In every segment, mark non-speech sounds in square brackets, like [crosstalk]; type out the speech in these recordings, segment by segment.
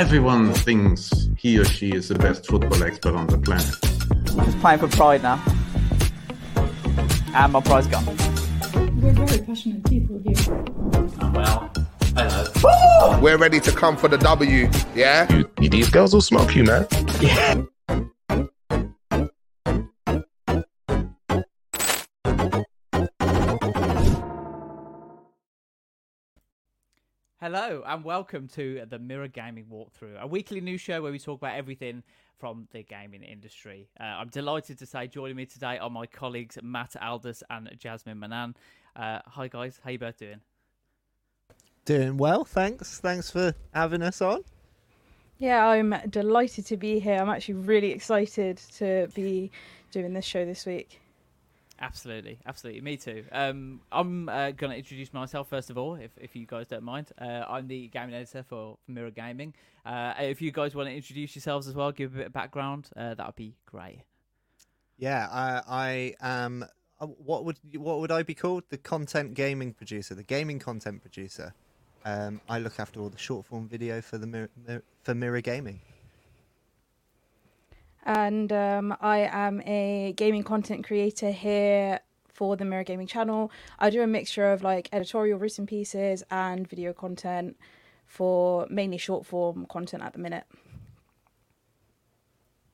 Everyone thinks he or she is the best football expert on the planet. I'm just playing for pride now. And my prize gun. We're very passionate people here. Oh, well, hello. We're ready to come for the W, yeah? You, these girls will smoke you, man. Yeah. Hello and welcome to the Mirror Gaming Walkthrough, a weekly news show where we talk about everything from the gaming industry. Uh, I'm delighted to say joining me today are my colleagues Matt Aldus and Jasmine Mannan. Uh, hi guys, how you both doing? Doing well, thanks. Thanks for having us on. Yeah, I'm delighted to be here. I'm actually really excited to be doing this show this week. Absolutely, absolutely. Me too. Um, I'm uh, going to introduce myself first of all, if, if you guys don't mind. Uh, I'm the gaming editor for, for Mirror Gaming. Uh, if you guys want to introduce yourselves as well, give a bit of background, uh, that would be great. Yeah, I, I am. uh, What would what would I be called? The content gaming producer, the gaming content producer. Um, I look after all the short form video for the Mirror, Mir- for Mirror Gaming. And um, I am a gaming content creator here for the Mirror Gaming channel. I do a mixture of like editorial written pieces and video content for mainly short form content at the minute.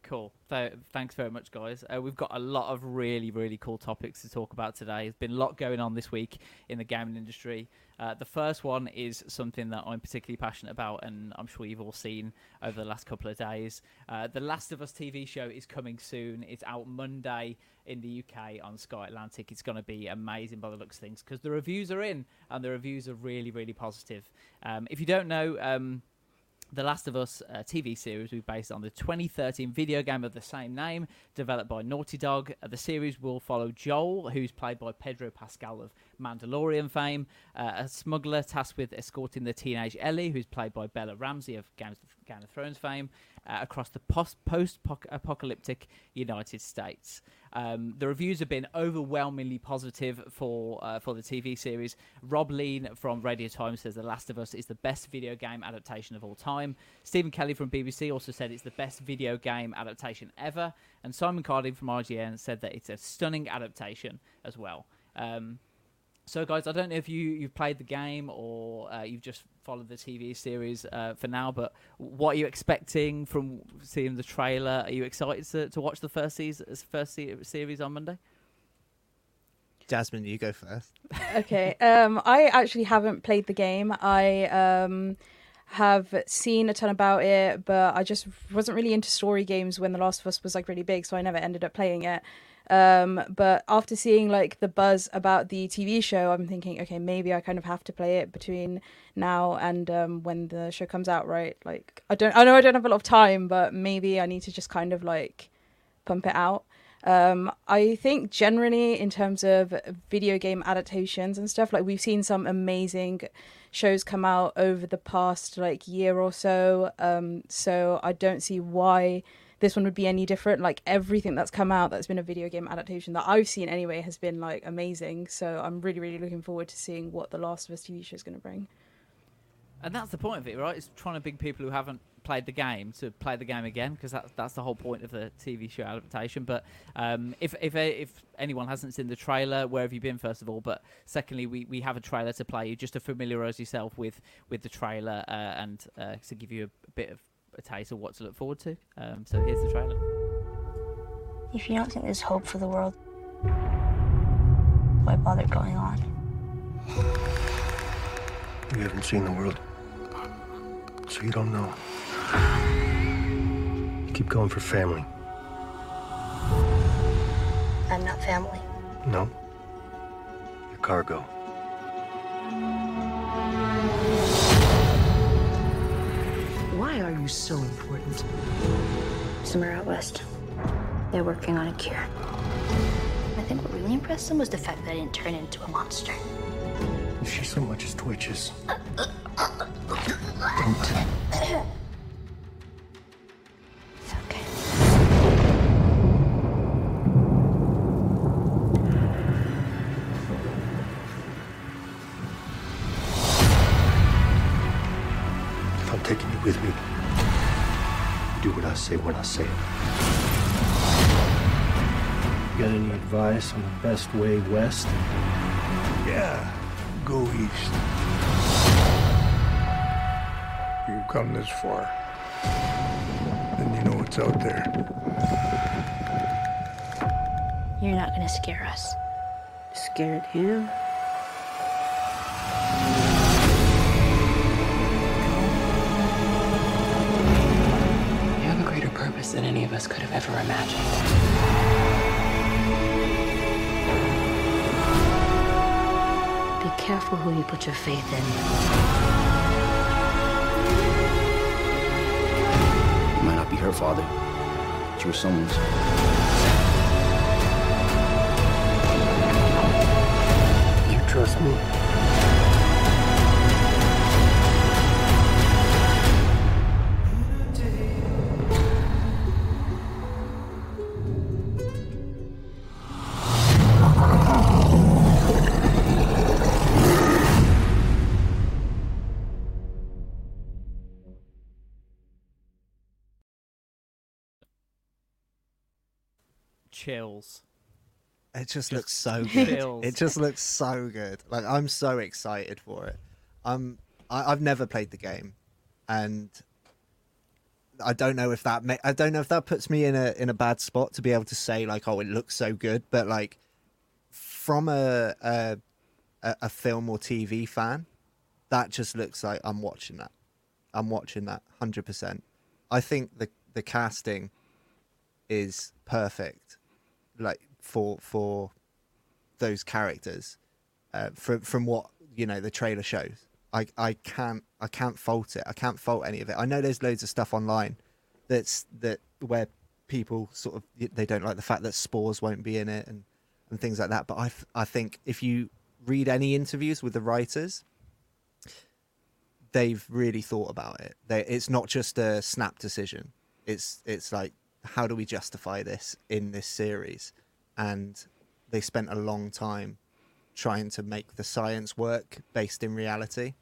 Cool. Th- thanks very much, guys. Uh, we've got a lot of really, really cool topics to talk about today. There's been a lot going on this week in the gaming industry. Uh, the first one is something that I'm particularly passionate about, and I'm sure you've all seen over the last couple of days. Uh, the Last of Us TV show is coming soon. It's out Monday in the UK on Sky Atlantic. It's going to be amazing by the looks of things because the reviews are in, and the reviews are really, really positive. Um, if you don't know, um, the Last of Us uh, TV series will be based on the 2013 video game of the same name, developed by Naughty Dog. Uh, the series will follow Joel, who's played by Pedro Pascal of Mandalorian fame, uh, a smuggler tasked with escorting the teenage Ellie, who's played by Bella Ramsey of Game of, Game of Thrones fame, uh, across the post apocalyptic United States. Um, the reviews have been overwhelmingly positive for uh, for the TV series. Rob Lean from Radio Times says The Last of Us is the best video game adaptation of all time. Stephen Kelly from BBC also said it's the best video game adaptation ever. And Simon Cardy from IGN said that it's a stunning adaptation as well. Um, so, guys, I don't know if you you've played the game or uh, you've just followed the TV series uh, for now, but what are you expecting from seeing the trailer? Are you excited to, to watch the first season, first se- series on Monday? Jasmine, you go first. [laughs] okay, um, I actually haven't played the game. I um, have seen a ton about it, but I just wasn't really into story games when The Last of Us was like really big, so I never ended up playing it. Um, but after seeing like the buzz about the TV show, I'm thinking, okay, maybe I kind of have to play it between now and um, when the show comes out, right? Like, I don't, I know I don't have a lot of time, but maybe I need to just kind of like pump it out. Um, I think generally in terms of video game adaptations and stuff, like we've seen some amazing shows come out over the past like year or so. Um, so I don't see why this one would be any different. Like everything that's come out that's been a video game adaptation that I've seen anyway has been like amazing. So I'm really, really looking forward to seeing what the Last of Us TV show is going to bring. And that's the point of it, right? It's trying to bring people who haven't played the game to play the game again because that's that's the whole point of the TV show adaptation. But um, if if if anyone hasn't seen the trailer, where have you been? First of all, but secondly, we, we have a trailer to play you just to familiarise yourself with with the trailer uh, and uh, to give you a bit of a taste of what to look forward to. Um, so here's the trailer. If you don't think there's hope for the world, why bother going on? You haven't seen the world, so you don't know. You keep going for family. I'm not family. No. You're cargo. Why you so important? Somewhere out west. They're working on a cure. I think what really impressed them was the fact that I didn't turn into a monster. If she so much as twitches, don't. Say when I say it. You got any advice on the best way west? Yeah, go east. You've come this far. Then you know what's out there. You're not gonna scare us. Scared him? Than any of us could have ever imagined. Be careful who you put your faith in. You might not be her father, but you were someone's. You trust me? Chills. It just, Just looks so [laughs] good. It just looks so good. Like I'm so excited for it. Um, I, I've never played the game, and I don't know if that ma- I don't know if that puts me in a in a bad spot to be able to say like, oh, it looks so good. But like, from a a, a film or TV fan, that just looks like I'm watching that. I'm watching that hundred percent. I think the the casting is perfect, like for for those characters. Uh, from from what you know the trailer shows, I I can't I can't fault it. I can't fault any of it. I know there's loads of stuff online that's that where people sort of they don't like the fact that spores won't be in it and and things like that. But I I think if you read any interviews with the writers, they've really thought about it. They, it's not just a snap decision. It's it's like how do we justify this in this series? And they spent a long time trying to make the science work based in reality.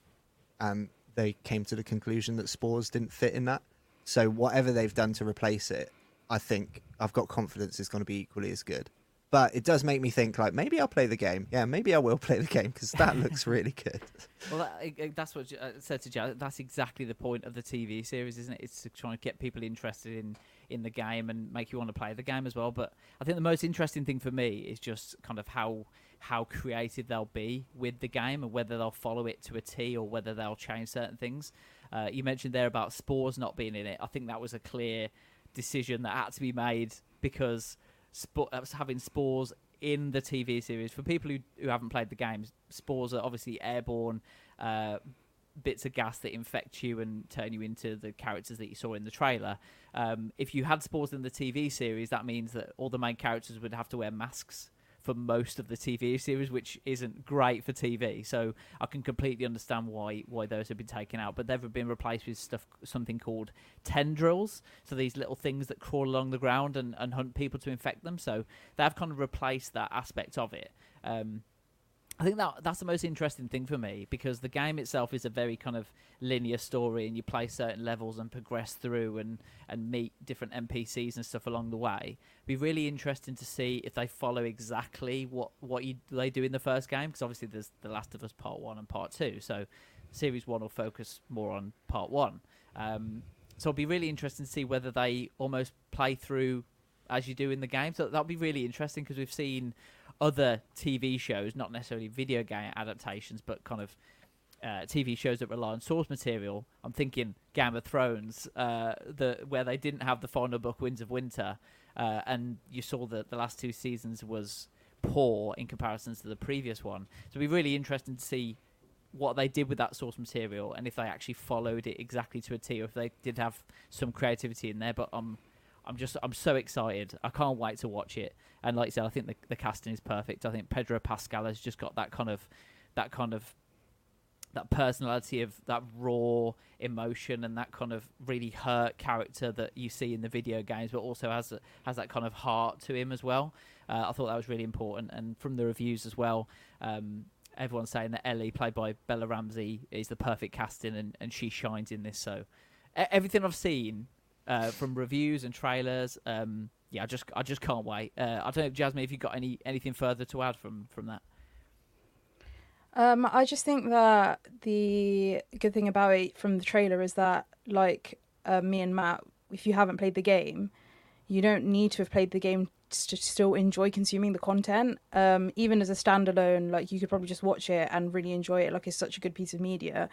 And they came to the conclusion that spores didn't fit in that. So whatever they've done to replace it, I think I've got confidence is going to be equally as good. But it does make me think like maybe I'll play the game. Yeah, maybe I will [laughs] play the game because that looks [laughs] really good. Well, that, I- I- that's what I said to Joe. That's exactly the point of the TV series, isn't it? It's to try and get people interested in in the game and make you want to play the game as well. But I think the most interesting thing for me is just kind of how how creative they'll be with the game and whether they'll follow it to a T or whether they'll change certain things. Uh, you mentioned there about spores not being in it. I think that was a clear decision that had to be made because spo- uh, having spores in the TV series for people who, who haven't played the games, spores are obviously airborne uh, bits of gas that infect you and turn you into the characters that you saw in the trailer. Um, if you had spores in the TV series, that means that all the main characters would have to wear masks for most of the TV series, which isn't great for TV. So I can completely understand why why those have been taken out, but they've been replaced with stuff something called tendrils. So these little things that crawl along the ground and, and hunt people to infect them. So they've kind of replaced that aspect of it. Um, I think that that's the most interesting thing for me because the game itself is a very kind of linear story, and you play certain levels and progress through and and meet different NPCs and stuff along the way. Be really interesting to see if they follow exactly what what you, they do in the first game because obviously there's The Last of Us Part One and Part Two, so Series One will focus more on Part One. Um, so it'll be really interesting to see whether they almost play through as you do in the game. So that'll be really interesting because we've seen other TV shows, not necessarily video game adaptations, but kind of uh, TV shows that rely on source material. I'm thinking Game of Thrones, uh, the where they didn't have the final book Winds of Winter, uh, and you saw that the last two seasons was poor in comparison to the previous one. So it'd be really interesting to see what they did with that source material and if they actually followed it exactly to a T, or if they did have some creativity in there. But I'm I'm just I'm so excited. I can't wait to watch it. And like I said, I think the, the casting is perfect. I think Pedro Pascal has just got that kind of that kind of that personality of that raw emotion and that kind of really hurt character that you see in the video games, but also has has that kind of heart to him as well. Uh, I thought that was really important, and from the reviews as well, um, everyone's saying that Ellie, played by Bella Ramsey, is the perfect casting, and, and she shines in this. So everything I've seen uh, from reviews and trailers, um, yeah, I just I just can't wait. Uh, I don't know, Jasmine, if you've got any anything further to add from from that. Um, I just think that the good thing about it from the trailer is that, like uh, me and Matt, if you haven't played the game, you don't need to have played the game to still enjoy consuming the content. Um, even as a standalone, like you could probably just watch it and really enjoy it. Like it's such a good piece of media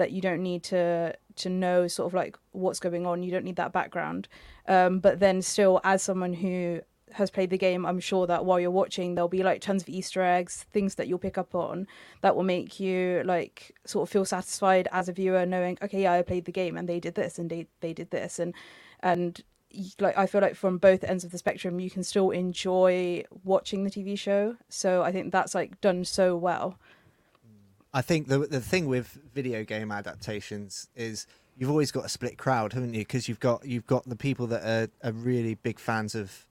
that you don't need to to know sort of like what's going on. You don't need that background. Um, but then still, as someone who has played the game, I'm sure that while you're watching, there'll be like tons of Easter eggs, things that you'll pick up on that will make you like sort of feel satisfied as a viewer, knowing, okay, yeah, I played the game and they did this and they they did this and and like I feel like from both ends of the spectrum, you can still enjoy watching the TV show. So I think that's like done so well. I think the the thing with video game adaptations is you've always got a split crowd, haven't you? Because you've got you've got the people that are, are really big fans of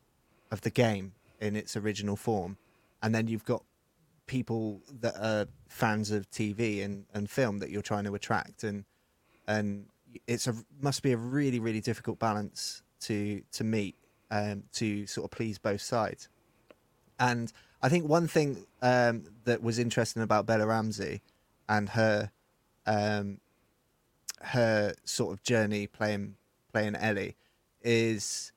of the game in its original form, and then you've got people that are fans of TV and, and film that you're trying to attract, and and it's a must be a really really difficult balance to to meet um, to sort of please both sides. And I think one thing um, that was interesting about Bella Ramsey and her um, her sort of journey playing playing Ellie is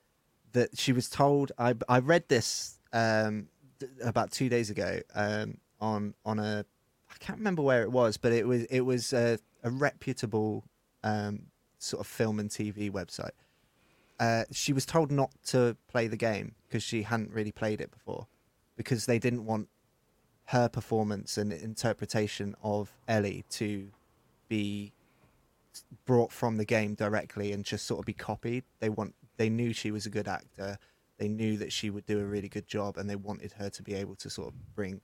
that she was told. I I read this um, th- about two days ago um, on on a I can't remember where it was, but it was it was a, a reputable um, sort of film and TV website. Uh, she was told not to play the game because she hadn't really played it before, because they didn't want her performance and interpretation of Ellie to be brought from the game directly and just sort of be copied. They want they knew she was a good actor. They knew that she would do a really good job, and they wanted her to be able to sort of bring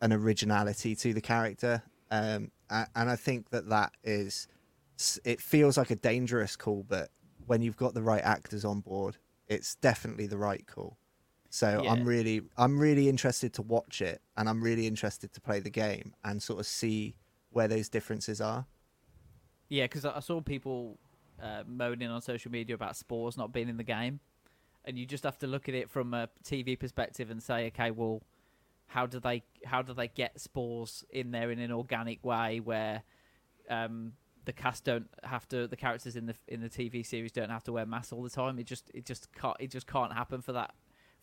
an originality to the character. Um, and I think that that is it feels like a dangerous call, but when you've got the right actors on board, it's definitely the right call. So Yeah. I'm really I'm really interested to watch it, and I'm really interested to play the game and sort of see where those differences are. Yeah, because I I saw people uh, moaning on social media about Spores not being in the game, and you just have to look at it from a TV perspective and say, okay, well, how do they how do they get Spores in there in an organic way where um, the cast don't have to the characters in the in the TV series don't have to wear masks all the time. It just it just can't it just can't happen for that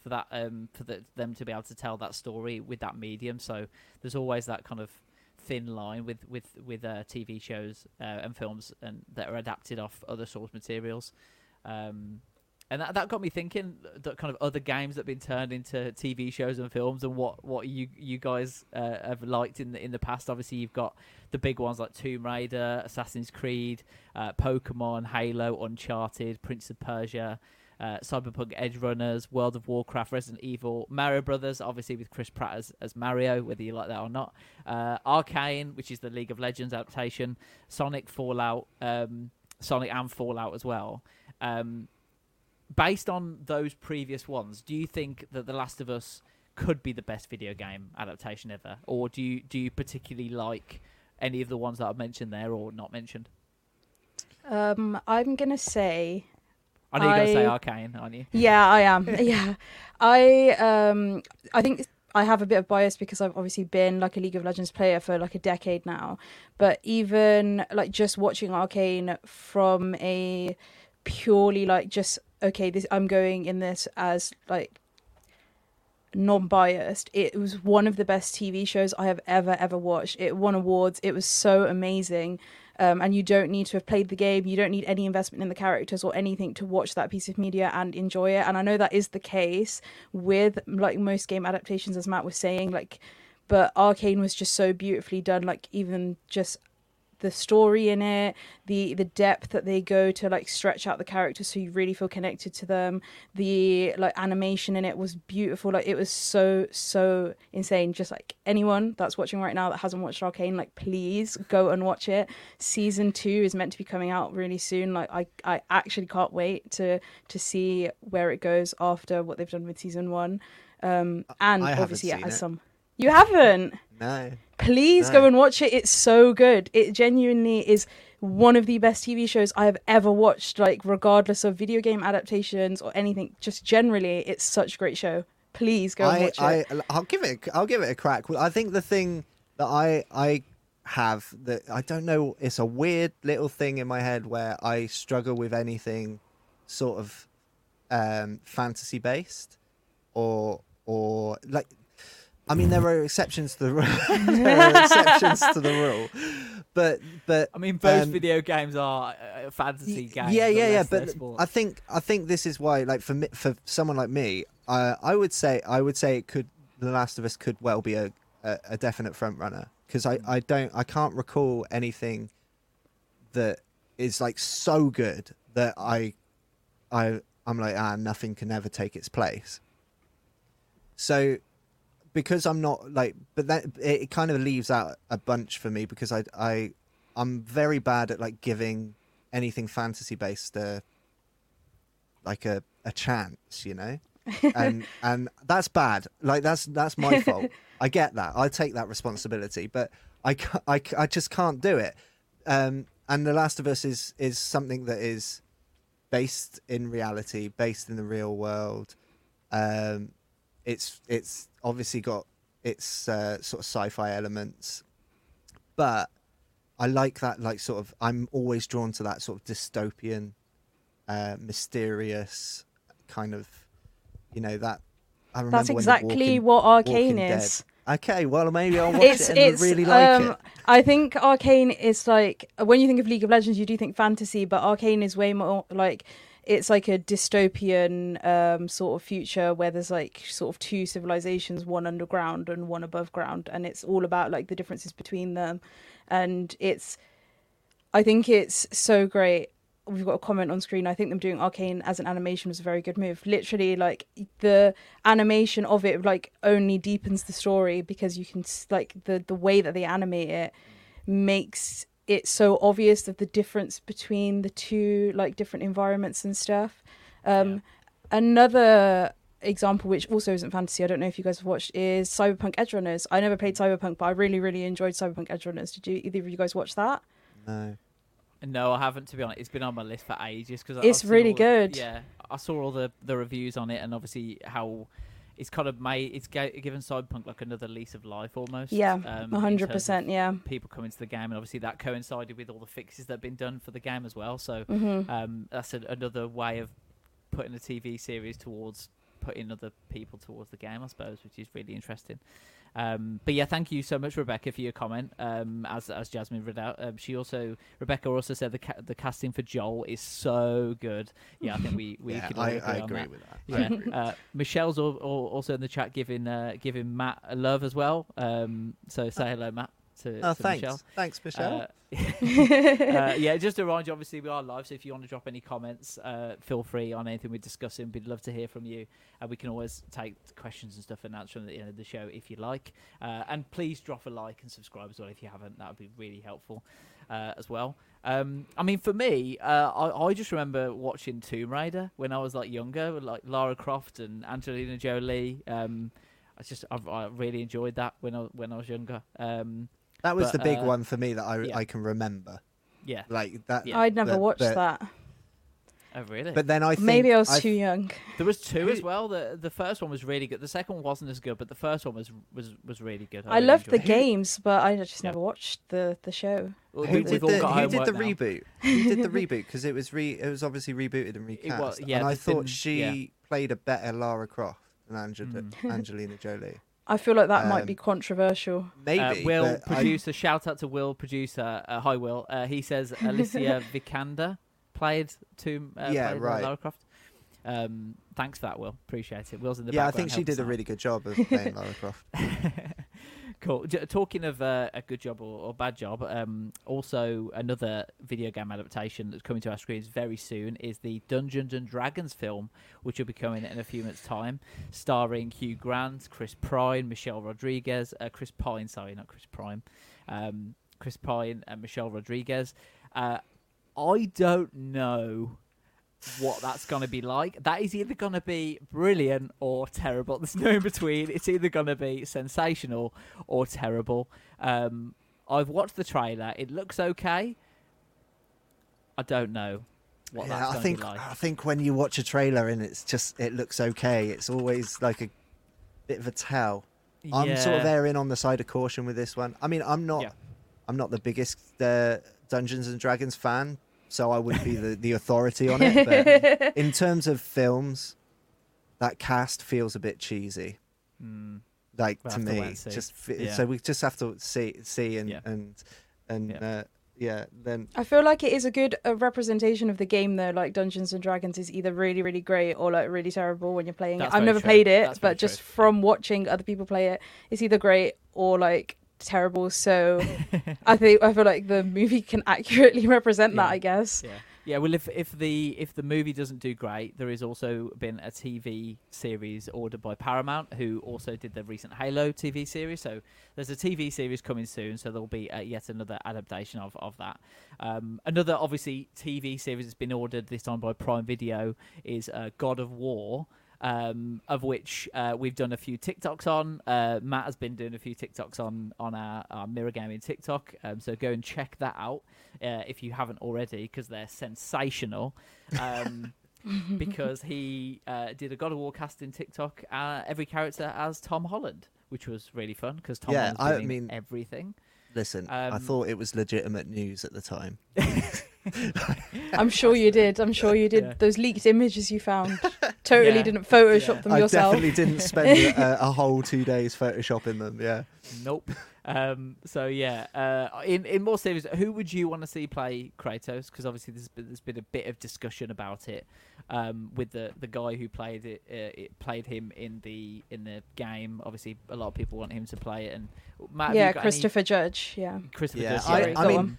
for that um for the, them to be able to tell that story with that medium. So there's always that kind of thin line with with with uh, TV shows uh, and films and that are adapted off other source materials. Um, and that, that got me thinking that kind of other games that have been turned into TV shows and films and what, what you you guys uh, have liked in the in the past. Obviously, you've got the big ones like Tomb Raider, Assassin's Creed, uh, Pokemon, Halo, Uncharted, Prince of Persia, uh, Cyberpunk Edge Runners, World of Warcraft, Resident Evil, Mario Brothers, obviously with Chris Pratt as, as Mario, whether you like that or not. Uh, Arcane, which is the League of Legends adaptation, Sonic, Fallout, um, Sonic and Fallout as well. Um, based on those previous ones, do you think that The Last of Us could be the best video game adaptation ever, or do you do you particularly like any of the ones that I've mentioned there or not mentioned? Um, I'm gonna say. I know you're gonna say I- Arcane, aren't you? Yeah, I am. [laughs] yeah, I um, I think I have a bit of bias because I've obviously been like a League of Legends player for like a decade now. But even like just watching Arcane from a purely like just okay, this I'm going in this as like non-biased it was one of the best tv shows i have ever ever watched it won awards it was so amazing um, and you don't need to have played the game you don't need any investment in the characters or anything to watch that piece of media and enjoy it. And i know that is the case with like most game adaptations as matt was saying like but arcane was just so beautifully done like even just the story in it the the depth that they go to like stretch out the characters so you really feel connected to them. The like animation in it was beautiful. Like it was so so insane. Just like anyone that's watching right now that hasn't watched arcane like please go and watch it. Season two is meant to be coming out really soon. Like i i actually can't wait to to see where it goes after what they've done with season one. Um and obviously seen as it. some. You haven't? No. Please No. go and watch it. It's so good. It genuinely is one of the best TV shows I have ever watched, like, regardless of video game adaptations or anything. Just generally, it's such a great show. Please go and I, watch I, it. I'll give it. I'll give it a crack. I think the thing that I, I have that I don't know. It's a weird little thing in my head where I struggle with anything sort of um, fantasy based or or like. I mean, there are exceptions to the rule. [laughs] [laughs] there are exceptions to the rule, but but I mean, both um, video games are uh, fantasy games. yeah, yeah, yeah. But sports. I think I think this is why, like for me, for someone like me, uh, I would say I would say it could. The Last of Us could well be a a, a definite front runner because I I don't I can't recall anything that is like so good that I I I'm like ah nothing can ever take its place. So because I'm not like, but that it, kind of leaves out a bunch for me because I I I'm very bad at like giving anything fantasy based a like a a chance, you know, [laughs] and and that's bad. Like that's that's my [laughs] fault. I get that. I take that responsibility, but I I, I just can't do it. Um, and The Last of Us is is something that is based in reality, based in the real world. Um, it's it's obviously got its uh, sort of sci-fi elements, but I like that. Like sort of, I'm always drawn to that sort of dystopian, uh, mysterious kind of, you know that. I remember That's exactly Walking- what Arcane is. Okay, well maybe I'll watch it's it and it's really like um, it. I think Arcane is like when you think of League of Legends, you do think fantasy, but Arcane is way more like it's like a dystopian um, sort of future where there's like sort of two civilizations, one underground and one above ground, and it's all about like the differences between them, and it's I think it's so great. We've got a comment on screen. I think them doing Arcane as an animation was a very good move. Literally, like the animation of it, like only deepens the story because you can like the the way that they animate it makes it so obvious that the difference between the two like different environments and stuff. Um, Another example, which also isn't fantasy, I don't know if you guys have watched, is Cyberpunk Edge Runners. I never played Cyberpunk, but I really really enjoyed Cyberpunk Edge Runners. Did you either of you guys watch that? No. No, I haven't. To be honest, it's been on my list for ages because It's really good. Yeah, I saw all the the reviews on it, and obviously how it's kind of made it's given Cyberpunk like another lease of life almost. Yeah, um, hundred percent. yeah. People coming to the game, and obviously that coincided with all the fixes that have been done for the game as well. So Mhm. um, that's a, another way of putting a TV series towards putting other people towards the game, I suppose, which is really interesting. Um, but yeah, thank you so much, Rebecca, for your comment. Um, as as Jasmine read out, um, she also Rebecca also said the ca- the casting for Joel is so good. Yeah, I think we we Yeah, could I- agree I on agree that. with that. Yeah, agree. uh, Michelle's al- al- also in the chat giving uh, giving Matt a love as well. Um, so say hello, Matt. To, Oh, to thanks. Michelle. Thanks, Michelle. Uh, [laughs] uh, yeah, just to remind you, obviously we are live, so if you want to drop any comments, uh, feel free on anything we're discussing. We'd love to hear from you, and we can always take questions and stuff and answer them at the end of the show if you like. Uh, and please drop a like and subscribe as well if you haven't. That would be really helpful uh, as well. Um, I mean, for me, uh, I, I just remember watching Tomb Raider when I was like younger, like Lara Croft and Angelina Jolie. Um, I just I, I really enjoyed that when I when I was younger. Um, That was but, the big uh, one for me that I yeah. I can remember. Yeah. Like that. Yeah. I'd never that- watched that- that. Oh really? But then I think Maybe I was I- too young. There was two as well. The the first one was really good. The second one wasn't as good, but the first one was was, was really good. I really loved the it. games, but I just never watched the the show. Well, Who we- did all the, got who did the now. reboot? Who did the reboot? Because it was re it was obviously rebooted and recast. was- yeah, and I thought been- she yeah. played a better Lara Croft than Angela, Mm. Angelina Jolie. I feel like that might Um, be controversial. Maybe. Uh, Will but I- producer, shout out to Will producer. Uh, hi Will. Uh, he says [laughs] Alicia Vikander played to uh, Yeah, played, uh, right. Lara Croft. Um, thanks for that, Will. Appreciate it. Will's in the yeah, I think she did a really good job of [laughs] playing Lara Croft. [laughs] cool. Talking of uh, a good job or, or bad job, um, also another video game adaptation that's coming to our screens very soon is the Dungeons and Dragons film, which will be coming in a few minutes' time, starring Hugh Grant, Chris Pine, Michelle Rodriguez, uh, Chris Pine, sorry, not Chris Prime, um, Chris Pine and Michelle Rodriguez. Uh, I don't know what that's going to be like. That is either going to be brilliant or terrible. [laughs] There's no in between. It's either going to be sensational or terrible. Um, I've watched the trailer. It looks okay. I don't know what Yeah, that's I think be like. I think when you watch a trailer and it's just it looks okay, it's always like a bit of a tell. I'm sort of Yeah. erring on the side of caution with this one. I mean, I'm not Yeah. I'm not the biggest uh, Dungeons and Dragons fan, so I wouldn't be the, the authority on it. But [laughs] in terms of films, that cast feels a bit cheesy. Mm. Like We'll to have to me, wait and see. just fi- Yeah. so we just have to see see and Yeah. and and Yeah. uh, yeah. Then I feel like it is a good uh, representation of the game, though. Like Dungeons and Dragons is either really, really great or like really terrible when you're playing That's it. I've never true. played it, That's but just true. from watching other people play it, it's either great or like terrible. So [laughs] I think I feel like the movie can accurately [laughs] represent that. I guess. Yeah. Yeah, well, if if the if the movie doesn't do great, there has also been a TV series ordered by Paramount, who also did the recent Halo TV series. So there's a TV series coming soon, so there'll be uh, yet another adaptation of of that. Um, another obviously TV series that's been ordered this time by Prime Video is uh, God of War. Um, of which uh, we've done a few TikToks on. Uh, Matt has been doing a few TikToks on on our, our Mirror Gaming TikTok. Um, so go and check that out uh, if you haven't already, because they're sensational. Um, [laughs] because he uh, did a God of War cast in TikTok. Uh, every character as Tom Holland, which was really fun because Tom Yeah, Holland's I mean- everything. Listen, I Um, thought it was legitimate news at the time. [laughs] I'm sure you did. I'm sure you did. Yeah. Those leaked images you found totally Yeah. didn't Photoshop Yeah. them I yourself. I definitely didn't spend [laughs] a, a whole two days photoshopping them. Yeah. Nope. Um, so yeah, uh, in in more serious, who would you want to see play Kratos? Because obviously there's been, there's been a bit of discussion about it um, with the, the guy who played it, uh, it played him in the in the game. Obviously, a lot of people want him to play it. And Matt, yeah, got any- Christopher Judge. Yeah. Christopher Yeah, Judge, I- sorry, I go mean- on.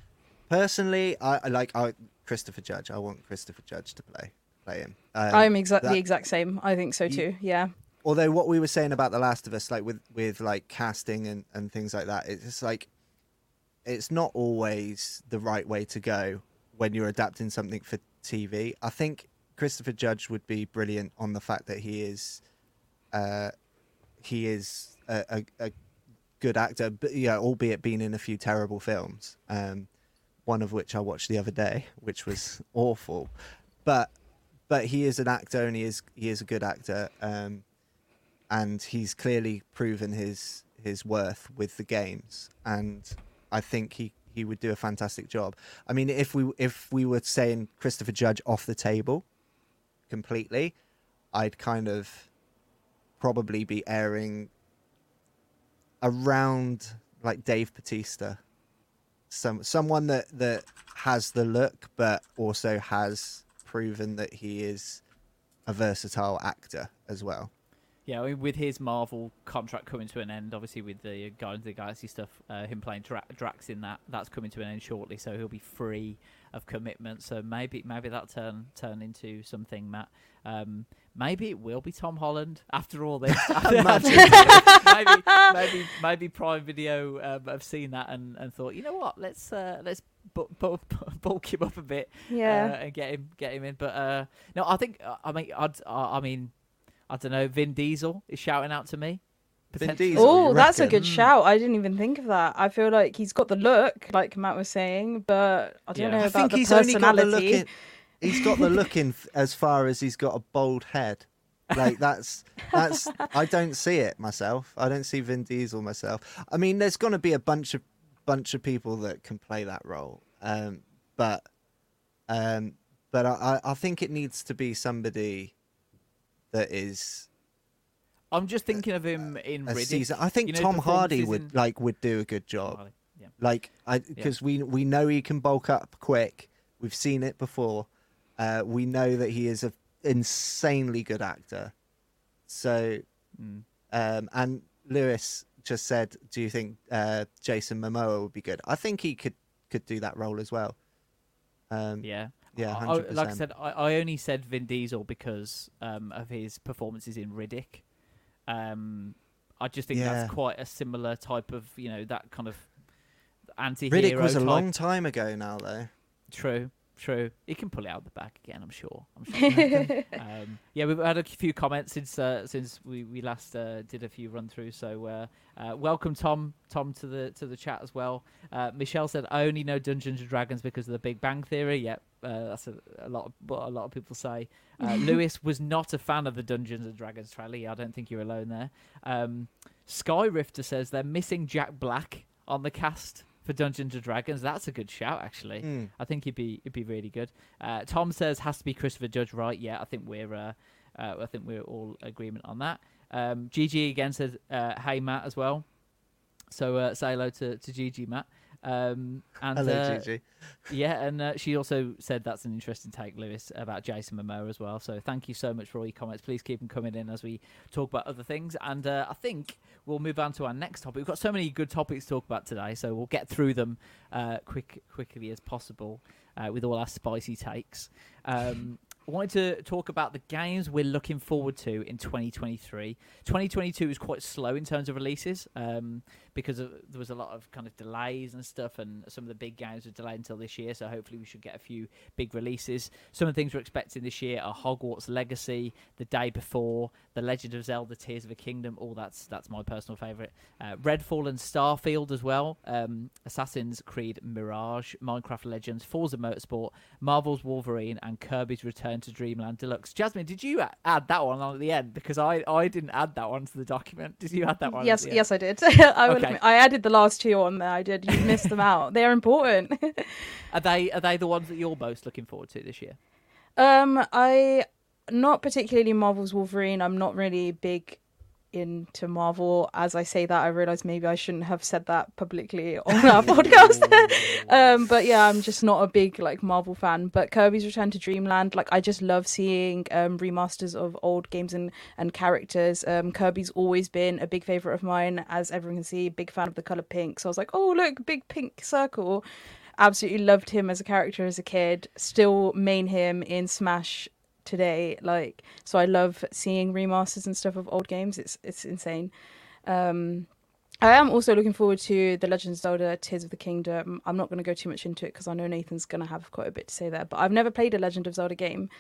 Personally, I, I like I, Christopher Judge. I want Christopher Judge to play play him. Um, I'm exa- that- the exact same. I think so You- too. Yeah. although what we were saying about The Last of Us, like with with like casting and and things like that, it's like it's not always the right way to go when you're adapting something for TV. I think Christopher Judge would be brilliant on the fact that he is, uh, he is a, a, a good actor, but yeah, albeit being in a few terrible films. Um, one of which I watched the other day, which was [laughs] awful, but but he is an actor and he is he is a good actor, um, and he's clearly proven his his worth with the games, and I think he he would do a fantastic job. I mean, if we if we were saying Christopher Judge off the table completely, I'd kind of probably be airing around like Dave Bautista, some someone that that has the look, but also has proven that he is a versatile actor as well. Yeah, with his Marvel contract coming to an end, obviously with the Guardians of the Galaxy stuff, uh, him playing Dra- Drax in that, that's coming to an end shortly, so he'll be free of commitment. So maybe maybe that turn turn into something, Matt. Um, maybe it will be Tom Holland after all this. [laughs] [laughs] maybe maybe maybe Prime Video um, have seen that and, and thought, you know what, let's uh, let's bu- bu- [laughs] bulk him up a bit, Yeah. uh, and get him get him in. But uh, no, I think uh, I mean I'd, I I mean. I don't know. Vin Diesel is shouting out to me. Vin potentially. Diesel, Oh, you that's a good shout. I didn't even think of that. I feel like he's got the look, like Matt was saying, but I don't Yeah. know I about think the he's only got the look personality. in. He's got the look in [laughs] as far as he's got a bald head. Like that's that's. I don't see it myself. I don't see Vin Diesel myself. I mean, there's going to be a bunch of bunch of people that can play that role, um, but um, but I, I I think it needs to be somebody that is I'm just thinking of him in a Riddick. season. I think You know, Tom Hardy would in- like would do a good job. Yeah. Like I because we we know he can bulk up quick. We've seen it before. Uh, we know that he is an insanely good actor. So, Mm. um, and Lewis just said, "Do you think uh, Jason Momoa would be good?" I think he could could do that role as well. Um, Yeah. yeah, I- like I said, I, I only said Vin Diesel because um, of his performances in Riddick. Um, I just think Yeah. that's quite a similar type of, you know, that kind of anti-hero Riddick was a type. long time ago now, though. True, true. He can pull it out the back again. I'm sure. I'm sure. [laughs] um, yeah, we've had a few comments since uh, since we we last uh, did a few run throughs. So uh, uh, welcome Tom Tom to the to the chat as well. Uh, Michelle said I only know Dungeons and Dragons because of the Big Bang Theory. Yep, uh, that's a, a lot of what a lot of people say. Uh, [laughs] Lewis was not a fan of the Dungeons and Dragons trailer. I don't think you're alone there. Um, Sky Rifter says they're missing Jack Black on the cast for Dungeons and Dragons. That's a good shout, actually. Mm. I think he'd be he'd be really good. Uh, Tom says has to be Christopher Judge, right? Yeah, I think we're uh, uh, I think we're all agreement on that. Um, Gigi again says uh, "Hey Matt" as well. So uh, say hello to to Gigi, Matt. Um, and Hello, uh, Gigi. yeah, and uh, she also said that's an interesting take, Lewis, about Jason Momoa as well. So thank you so much for all your comments. Please keep them coming in as we talk about other things. And uh, I think we'll move on to our next topic. We've got so many good topics to talk about today, so we'll get through them uh, quick quickly as possible uh, with all our spicy takes. Um, wanted to talk about the games we're looking forward to in 2023. 2022 was quite slow in terms of releases um, because of, there was a lot of kind of delays and stuff, and some of the big games were delayed until this year. So hopefully we should get a few big releases. Some of the things we're expecting this year are Hogwarts Legacy, The Day Before, The Legend of Zelda: Tears of a Kingdom. All that's that's my personal favourite. Uh, Redfall and Starfield as well. Um, Assassin's Creed Mirage, Minecraft Legends, Forza Motorsport, Marvel's Wolverine, and Kirby's Return Return to Dreamland Deluxe. Jasmine, did you add that one on at the end? Because I, I didn't add that one to the document. Did you add that one? Yes, yes. I did. [laughs] I, Okay. admit, I added the last two on there. I did. You missed them out. They're important. [laughs] Are they are they the ones that you're most looking forward to this year? Um, I not particularly Marvel's Wolverine. I'm not really big into Marvel. As I say that, I realize maybe I shouldn't have said that publicly on our [laughs] podcast. [laughs] um, but yeah, I'm just not a big like Marvel fan. But Kirby's Return to Dreamland, like I just love seeing um, remasters of old games and and characters. Um, Kirby's always been a big favorite of mine, as everyone can see. Big fan of the color pink. So I was like, oh look, big pink circle absolutely loved him as a character as a kid. Still main him in Smash today. Like so, I love seeing remasters and stuff of old games. It's it's insane. Um, I am also looking forward to the Legend of Zelda: Tears of the Kingdom. I'm not going to go too much into it because I know Nathan's going to have quite a bit to say there. But I've never played a Legend of Zelda game.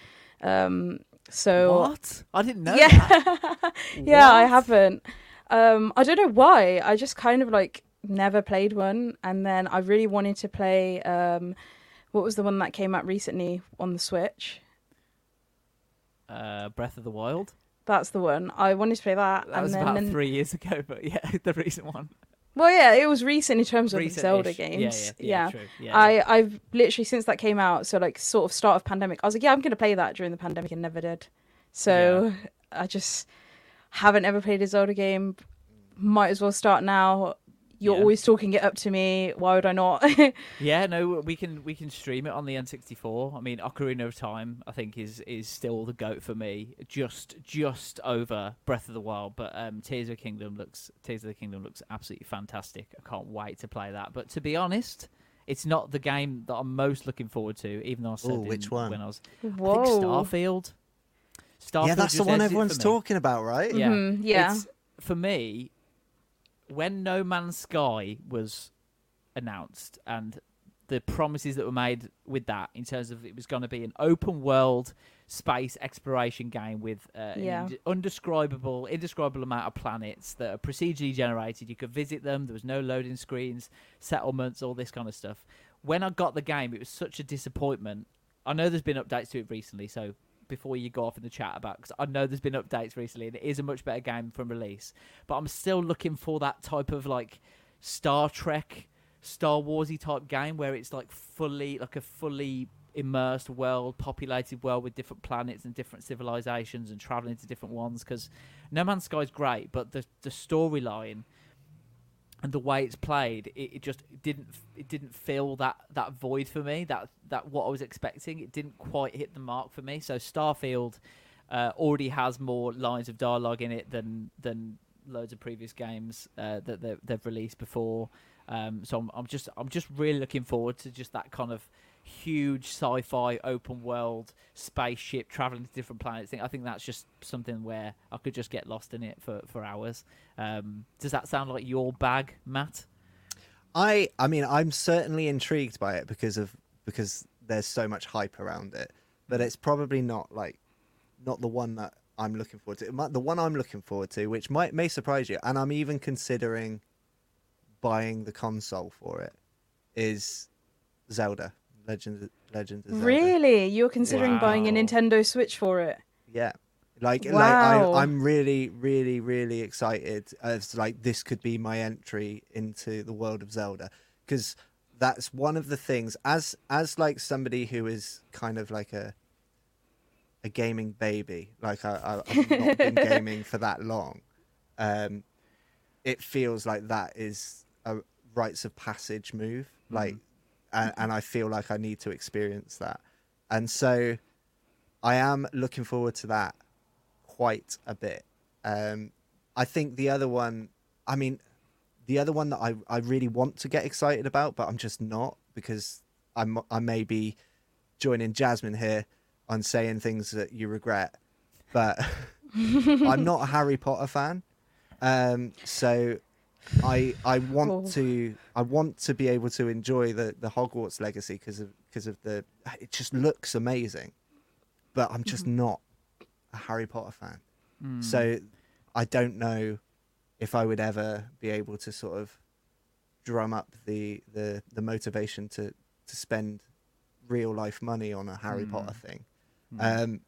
Um, so What? I didn't know. yeah, that. [laughs] yeah, I haven't. Um, I don't know why. I just kind of like never played one, and then I really wanted to play. Um, what was the one that came out recently on the Switch? Uh, Breath of the Wild. That's the one. I wanted to play that, That and was then, about then- three years ago, but yeah, [laughs] the recent one. Well, yeah, it was recent in terms of Recent-ish. Zelda Yeah, games. yeah, yeah, true. Yeah, I I've literally since that came out, so like sort of start of pandemic, I was like, yeah, I'm gonna play that during the pandemic, and never did. So I just haven't ever played a Zelda game. Might as well start now. You're Yeah. always talking it up to me. Why would I not? [laughs] Yeah, no, we can we can stream it on the N64. I mean, Ocarina of Time, I think is is still the goat for me. Just just over Breath of the Wild, but um, Tears of the Kingdom looks Tears of the Kingdom looks absolutely fantastic. I can't wait to play that. But to be honest, it's not the game that I'm most looking forward to. Even though I said Ooh, which in- one? when I was Whoa. I think Starfield. Starfield yeah, that's the one everyone's talking about, right? Yeah, Mhm, yeah. It's, for me, when No Man's Sky was announced and the promises that were made with that, in terms of it was going to be an open world space exploration game with uh, Yeah. an ind- undescribable, indescribable amount of planets that are procedurally generated. You could visit them. There was no loading screens, settlements, all this kind of stuff. When I got the game, it was such a disappointment. I know there's been updates to it recently, so before you go off in the chat about, because I know there's been updates recently, and it is a much better game from release. But I'm still looking for that type of like Star Trek, Star Warsy type game where it's like fully like a fully immersed world, populated world with different planets and different civilizations and traveling to different ones. Because No Man's Sky is great, but the the storyline and the way it's played, it, it just didn't it didn't fill that that void for me. That that what I was expecting, it didn't quite hit the mark for me. So Starfield uh, already has more lines of dialogue in it than than loads of previous games uh, that they, they've released before. Um, so I'm, I'm just I'm just really looking forward to just that kind of huge sci-fi open world spaceship traveling to different planets thing. I think that's just something where I could just get lost in it for, for hours. Um, does that sound like your bag, Matt? I I mean I'm certainly intrigued by it because of because there's so much hype around it, but it's probably not like not the one that I'm looking forward to. The one I'm looking forward to, which might may surprise you, and I'm even considering buying the console for it, is Zelda Legend Legend of Zelda. really? You're considering buying a Nintendo Switch for it? Yeah. Like Wow. like I, I'm really, really, really excited as like this could be my entry into the world of Zelda. Because that's one of the things as as like somebody who is kind of like a a gaming baby, like I, I I've not been [laughs] gaming for that long. Um it feels like that is a rites of passage move. Like and, and I feel like I need to experience that. And so I am looking forward to that quite a bit. Um, I think the other one, I mean, the other one that I, I really want to get excited about, but I'm just not because I'm I may be joining Jasmine here on saying things that you regret, but [laughs] I'm not a Harry Potter fan, um, so I I want Oh. to I want to be able to enjoy the the Hogwarts legacy because of because of the it just looks amazing, but I'm just not a Harry Potter fan. Hmm. So I don't know if I would ever be able to sort of drum up the the, the motivation to to spend real life money on a Harry Hmm. Potter thing. Um,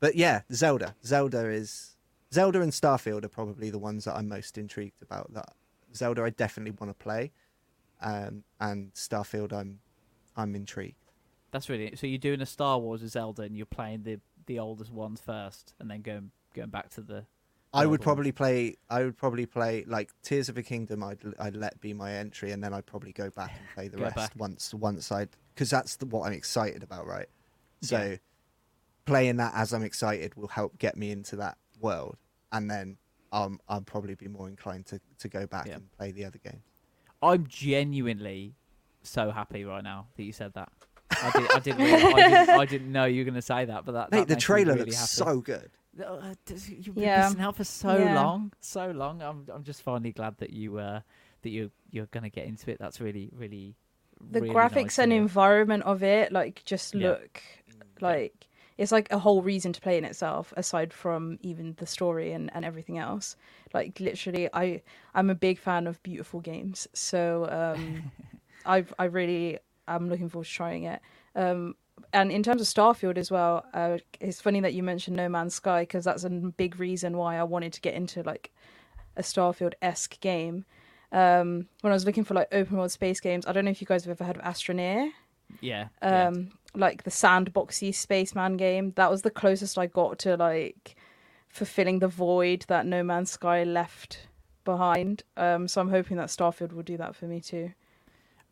but yeah, Zelda. Zelda is Zelda and Starfield are probably the ones that I'm most intrigued about. That Zelda, I definitely want to play, um, and Starfield, I'm I'm intrigued. That's really so. You're doing a Star Wars with Zelda, and you're playing the the oldest ones first, and then going going back to the. I would probably play. I would probably play like Tears of a Kingdom. I'd I'd let be my entry, and then I'd probably go back and play [laughs] the rest back. once once I'd because that's the, what I'm excited about, right? So Yeah. playing that as I'm excited will help get me into that world, and then um, I'll probably be more inclined to, to go back Yeah. and play the other games. I'm genuinely so happy right now that you said that. I, did, I, didn't, really- I, didn't, I didn't know you were going to say that, but that, Mate, that the trailer really looks happy. so good. Uh, You've been Yeah. missing out for so Yeah. long, so long. I'm, I'm just finally glad that you, uh, that you, you're going to get into it. That's really, really, the really graphics nice and environment of it like just Yeah. look like it's like a whole reason to play in itself aside from even the story and, and everything else like literally i i'm a big fan of beautiful games so um [laughs] i i really i'm looking forward to trying it um and in terms of starfield as well uh, it's funny that you mentioned no man's sky because that's a big reason why i wanted to get into like a starfield-esque game um when i was looking for like open world space games i don't know if you guys have ever heard of astroneer Yeah. yeah. Like the sandboxy spaceman game. That was the closest i got to like fulfilling the void that no man's sky left behind. Um so i'm hoping that starfield will do that for me too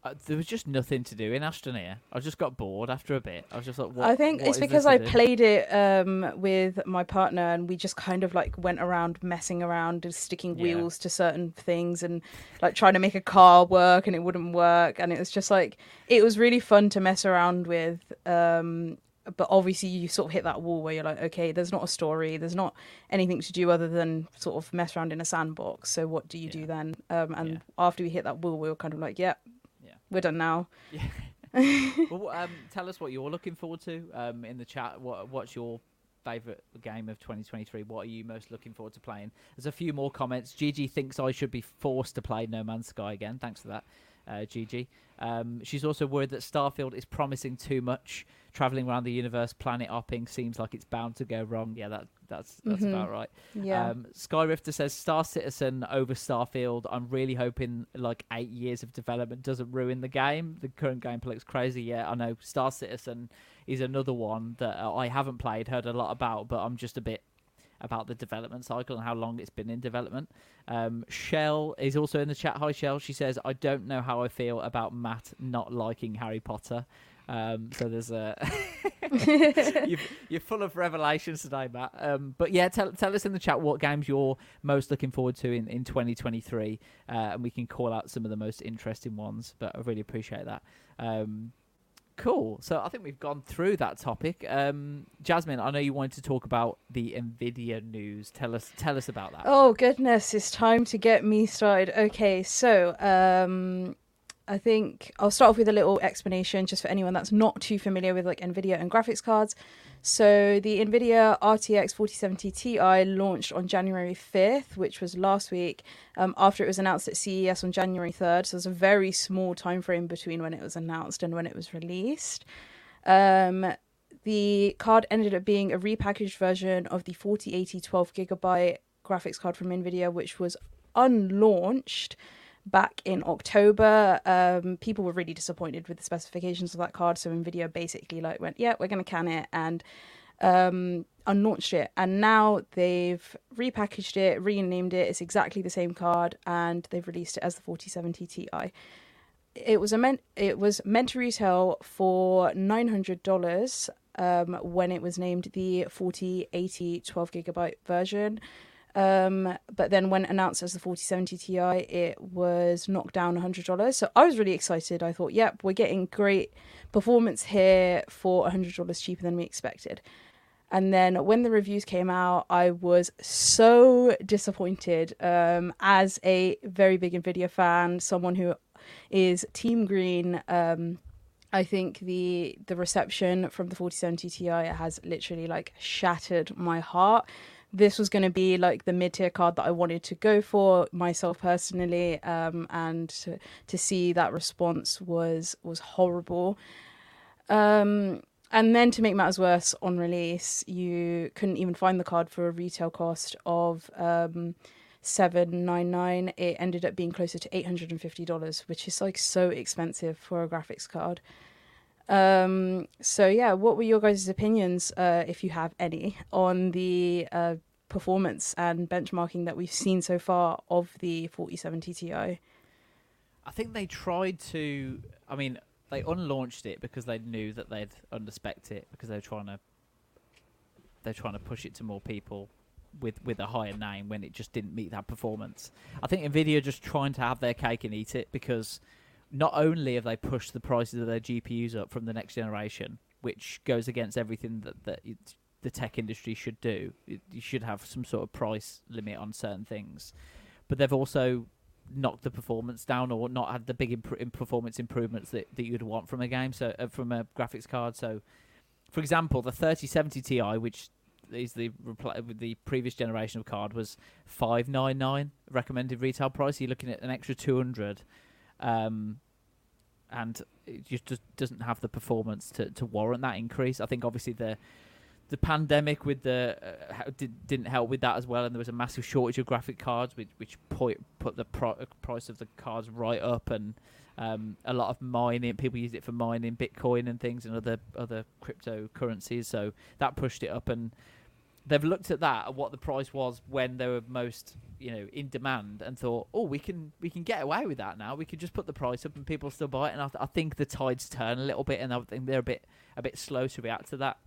Uh, there was just nothing to do in Astroneer. I just got bored after a bit. I was just like, what, i think it's because i do? played it um with my partner and we just kind of like went around messing around and sticking Yeah. wheels to certain things and like trying to make a car work and it wouldn't work and it was just like it was really fun to mess around with um but obviously you sort of hit that wall where you're like okay there's not a story there's not anything to do other than sort of mess around in a sandbox so what do you do then um and Yeah. after we hit that wall we were kind of like yeah Yeah. We're done now [laughs] well, um, tell us what you're looking forward to um, in the chat. What What's your favourite game of 2023? What are you most looking forward to playing? There's a few more comments. Gigi thinks I should be forced to play No Man's Sky again. Thanks for that, uh, Gigi. Um, she's also worried that Starfield is promising too much. Traveling around the universe, planet hopping seems like it's bound to go wrong. Yeah, that that's that's Mhm. about right. Yeah. Um, Skyrifter says Star Citizen over Starfield. I'm really hoping like eight years of development doesn't ruin the game. The current gameplay looks crazy. Yeah, I know Star Citizen is another one that uh, I haven't played, heard a lot about, but I'm just a bit about the development cycle and how long it's been in development. Um, Shell is also in the chat. Hi, Shell. She says, I don't know how I feel about Matt not liking Harry Potter. Um, so there's a. [laughs] [laughs] you're, you're full of revelations today, Matt. Um, but yeah, tell, tell us in the chat what games you're most looking forward to in, in 2023, uh, and we can call out some of the most interesting ones. But I really appreciate that. Um, Cool. So I think we've gone through that topic. Um, Jasmine, I know you wanted to talk about the Nvidia news. Tell us, tell us about that. Oh goodness, it's time to get me started. Okay, so um I think I'll start off with a little explanation just for anyone that's not too familiar with like Nvidia and graphics cards. So the Nvidia RTX 4070 Ti launched on January 5th, which was last week, um, after it was announced at CES on January 3rd. So there's a very small time frame between when it was announced and when it was released. Um, the card ended up being a repackaged version of the 4080 12 gigabyte graphics card from Nvidia, which was unlaunched back in October. Um, people were really disappointed with the specifications of that card, so Nvidia basically like went, "Yeah, we're going to can it," and um, unlaunched it. And now they've repackaged it, renamed it. It's exactly the same card, and they've released it as the 4070 Ti. It was a meant it was meant to retail for nine hundred dollars um, when it was named the 4080 12 gigabyte version. Um, but then when announced as the 4070 Ti, it was knocked down $100. So I was really excited. I thought, yep, we're getting great performance here for $100 cheaper than we expected. And then when the reviews came out, I was so disappointed. Um, as a very big Nvidia fan, someone who is Team Green, um, I think the the reception from the 4070 Ti has literally like shattered my heart. This was going to be like the mid tier card that I wanted to go for myself personally, um, and to, to see that response was was horrible. Um, and then to make matters worse, on release, you couldn't even find the card for a retail cost of um, seven nine nine. It ended up being closer to eight hundred and fifty dollars, which is like so expensive for a graphics card. Um, so yeah, what were your guys' opinions, uh, if you have any, on the uh, performance and benchmarking that we've seen so far of the forty seventy Ti? I think they tried to. I mean, they unlaunched it because they knew that they'd underspec it because they were trying to. They're trying to push it to more people with with a higher name when it just didn't meet that performance. I think Nvidia just trying to have their cake and eat it because not only have they pushed the prices of their GPUs up from the next generation, which goes against everything that that the tech industry should do. You should have some sort of price limit on certain things, but they've also knocked the performance down or not had the big imp- performance improvements that, that you'd want from a game. So uh, from a graphics card. So, for example, the 3070 Ti, which is the repl- the previous generation of card was 599 recommended retail price. You're looking at an extra 200, um, and it just doesn't have the performance to, to warrant that increase. I think obviously the the pandemic with the uh, did, didn't help with that as well, and there was a massive shortage of graphic cards, which which put put the pro- price of the cards right up, and um, a lot of mining people used it for mining Bitcoin and things and other other cryptocurrencies, so that pushed it up, and they've looked at that at what the price was when they were most you know in demand, and thought, oh, we can we can get away with that now. We can just put the price up, and people still buy it, and I, th- I think the tides turn a little bit, and I think they're a bit a bit slow to react to that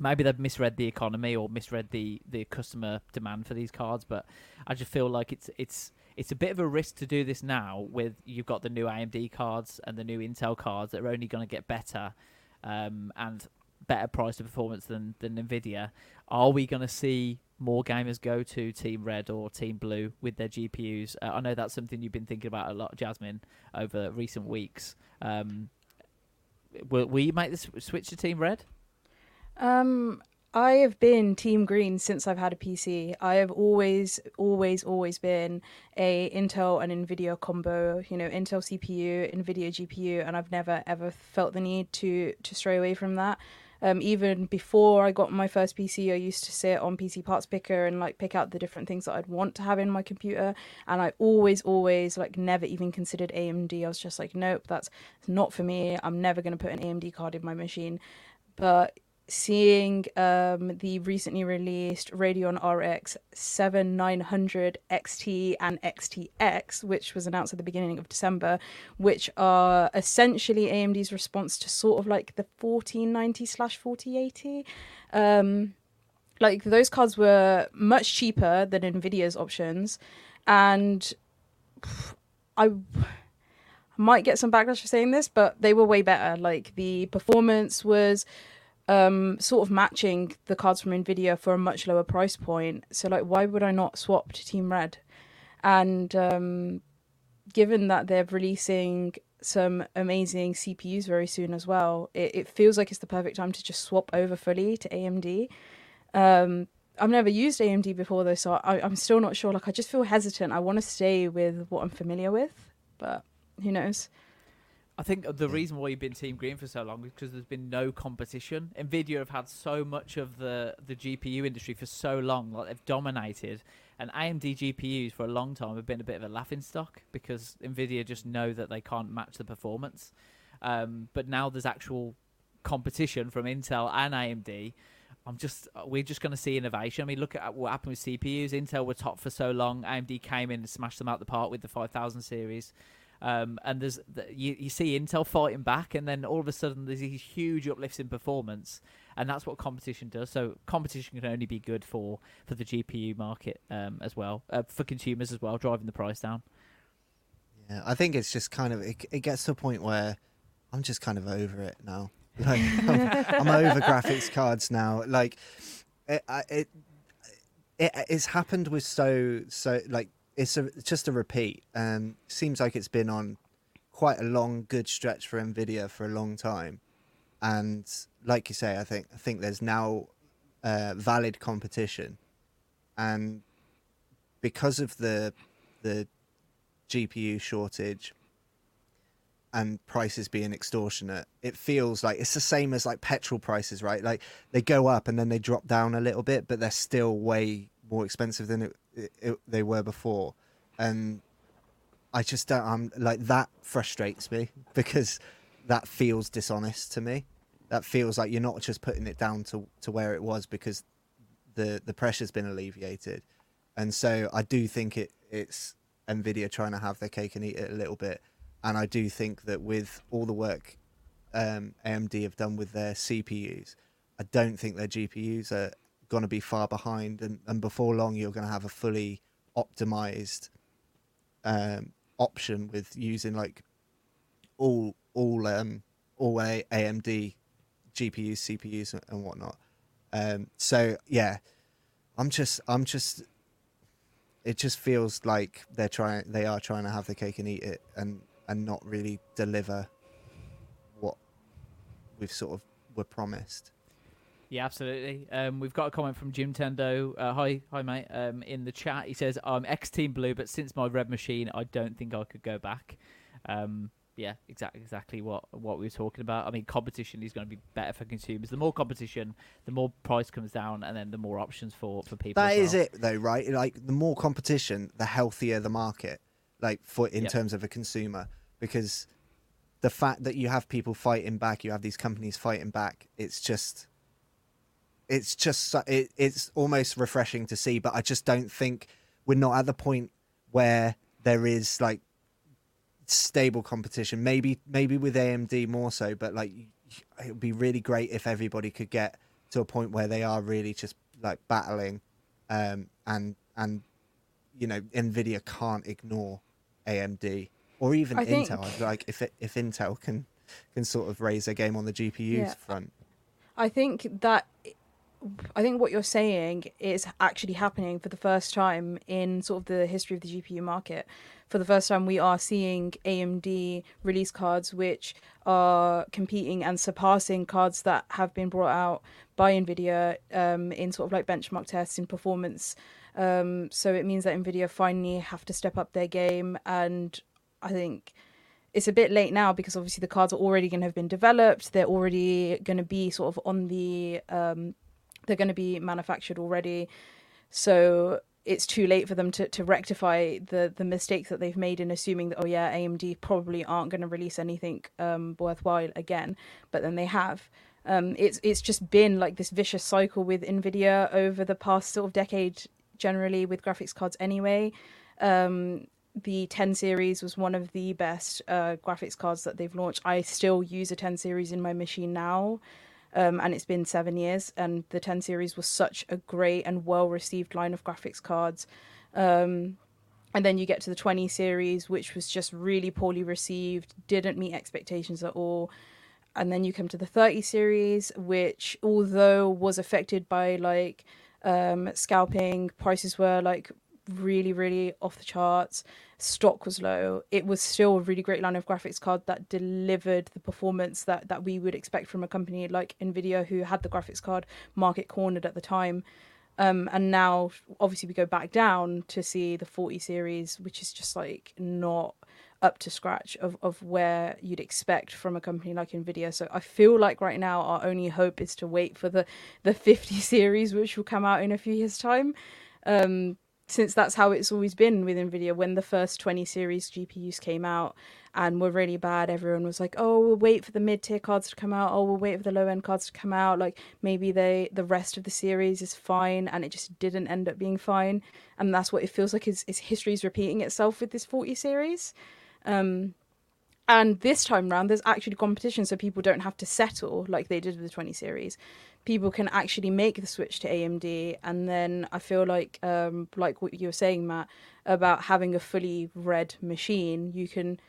maybe they've misread the economy or misread the, the customer demand for these cards, but I just feel like it's it's it's a bit of a risk to do this now with you've got the new AMD cards and the new Intel cards that are only going to get better um, and better price to performance than, than Nvidia. Are we going to see more gamers go to Team Red or Team Blue with their GPUs? Uh, I know that's something you've been thinking about a lot, Jasmine, over recent weeks. Um, will, will you make the switch to Team Red? Um, I have been Team Green since I've had a PC. I have always, always, always been a Intel and Nvidia combo. You know, Intel CPU, Nvidia GPU, and I've never ever felt the need to to stray away from that. Um, even before I got my first PC, I used to sit on PC Parts Picker and like pick out the different things that I'd want to have in my computer. And I always, always like never even considered AMD. I was just like, nope, that's not for me. I'm never going to put an AMD card in my machine. But seeing um, the recently released Radeon RX 7900 XT and XTX, which was announced at the beginning of December, which are essentially AMD's response to sort of like the 4090 slash 4080. Um, like those cards were much cheaper than Nvidia's options, and I might get some backlash for saying this, but they were way better. Like the performance was um, sort of matching the cards from Nvidia for a much lower price point. So like, why would I not swap to Team Red? And um, given that they're releasing some amazing CPUs very soon as well, it, it, feels like it's the perfect time to just swap over fully to AMD. Um, I've never used AMD before though, so I, I'm still not sure. Like, I just feel hesitant. I want to stay with what I'm familiar with, but who knows? I think the reason why you've been Team Green for so long is because there's been no competition. Nvidia have had so much of the the GPU industry for so long, like they've dominated, and AMD GPUs for a long time have been a bit of a laughing stock because Nvidia just know that they can't match the performance. Um, but now there's actual competition from Intel and AMD. I'm just we're just going to see innovation. I mean, look at what happened with CPUs. Intel were top for so long. AMD came in and smashed them out the park with the 5000 series. Um, and there's the, you, you see Intel fighting back, and then all of a sudden there's these huge uplifts in performance, and that's what competition does. So competition can only be good for for the GPU market um, as well, uh, for consumers as well, driving the price down. Yeah, I think it's just kind of it, it gets to a point where I'm just kind of over it now. [laughs] Like I'm, I'm over graphics cards now. Like it, it, it it's happened with so so like it's a just a repeat. Um, seems like it's been on quite a long, good stretch for Nvidia for a long time, and like you say, I think I think there's now uh, valid competition, and because of the the GPU shortage, and prices being extortionate. It feels like it's the same as like petrol prices, right? Like they go up and then they drop down a little bit, but they're still way more expensive than it, it, they were before. And I just don't. I'm like that frustrates me [laughs] because that feels dishonest to me. That feels like you're not just putting it down to to where it was because the the pressure's been alleviated. And so I do think it it's Nvidia trying to have their cake and eat it a little bit. And I do think that with all the work um, AMD have done with their CPUs, I don't think their GPUs are going to be far behind. And, and before long, you're going to have a fully optimized um, option with using like all all um, all AMD GPUs, CPUs, and- and whatnot. Um, so yeah, I'm just I'm just it just feels like they're trying they are trying to have the cake and eat it and and not really deliver what we've sort of were promised. Yeah, absolutely. Um, we've got a comment from Jim Tendo. Uh, hi, hi, mate. Um, in the chat, he says, "I'm ex Team Blue, but since my red machine, I don't think I could go back." Um, yeah, exactly, exactly what what we were talking about. I mean, competition is going to be better for consumers. The more competition, the more price comes down, and then the more options for for people. That is well. it though, right? Like the more competition, the healthier the market. Like for in Yep. terms of a consumer, because the fact that you have people fighting back, you have these companies fighting back. It's just, it's just it, it's almost refreshing to see. But I just don't think we're not at the point where there is like stable competition. Maybe maybe with AMD more so, but like it would be really great if everybody could get to a point where they are really just like battling, um, and and you know Nvidia can't ignore AMD or even I Intel. I'd Like if it, if Intel can can sort of raise their game on the GPUs Yeah. front. I think that I think what you're saying is actually happening for the first time in sort of the history of the GPU market. For the first time, we are seeing AMD release cards which are competing and surpassing cards that have been brought out by Nvidia um, in sort of like benchmark tests in performance. Um, so it means that Nvidia finally have to step up their game, and I think it's a bit late now because obviously the cards are already going to have been developed. They're already going to be sort of on the. Um, they're going to be manufactured already, so it's too late for them to, to rectify the the mistakes that they've made in assuming that oh yeah AMD probably aren't going to release anything um, worthwhile again, but then they have. Um, it's it's just been like this vicious cycle with Nvidia over the past sort of decade, generally with graphics cards anyway. Um, the 10 series was one of the best uh, graphics cards that they've launched. I still use a 10 series in my machine now, um, and it's been seven years. And the 10 series was such a great and well received line of graphics cards. Um, and then you get to the 20 series, which was just really poorly received, didn't meet expectations at all. And then you come to the 30 series, which, although was affected by like um, scalping, prices were like really, really off the charts. Stock was low. It was still a really great line of graphics card that delivered the performance that that we would expect from a company like Nvidia, who had the graphics card market cornered at the time. Um, and now, obviously, we go back down to see the 40 series, which is just like not up to scratch of, of where you'd expect from a company like Nvidia. So I feel like right now our only hope is to wait for the the 50 [laughs] series, which will come out in a few years' time. Um, since that's how it's always been with Nvidia. When the first 20 series GPUs came out and were really bad, everyone was like, "Oh, we'll wait for the mid tier cards to come out. Oh, we'll wait for the low end cards to come out. Like maybe they the rest of the series is fine." And it just didn't end up being fine. And that's what it feels like is, is repeating itself with this 40 series. Um, and this time round, there's actually competition, so people don't have to settle like they did with the 20 series. People can actually make the switch to AMD, and then I feel like, um, like what you were saying, Matt, about having a fully red machine, you can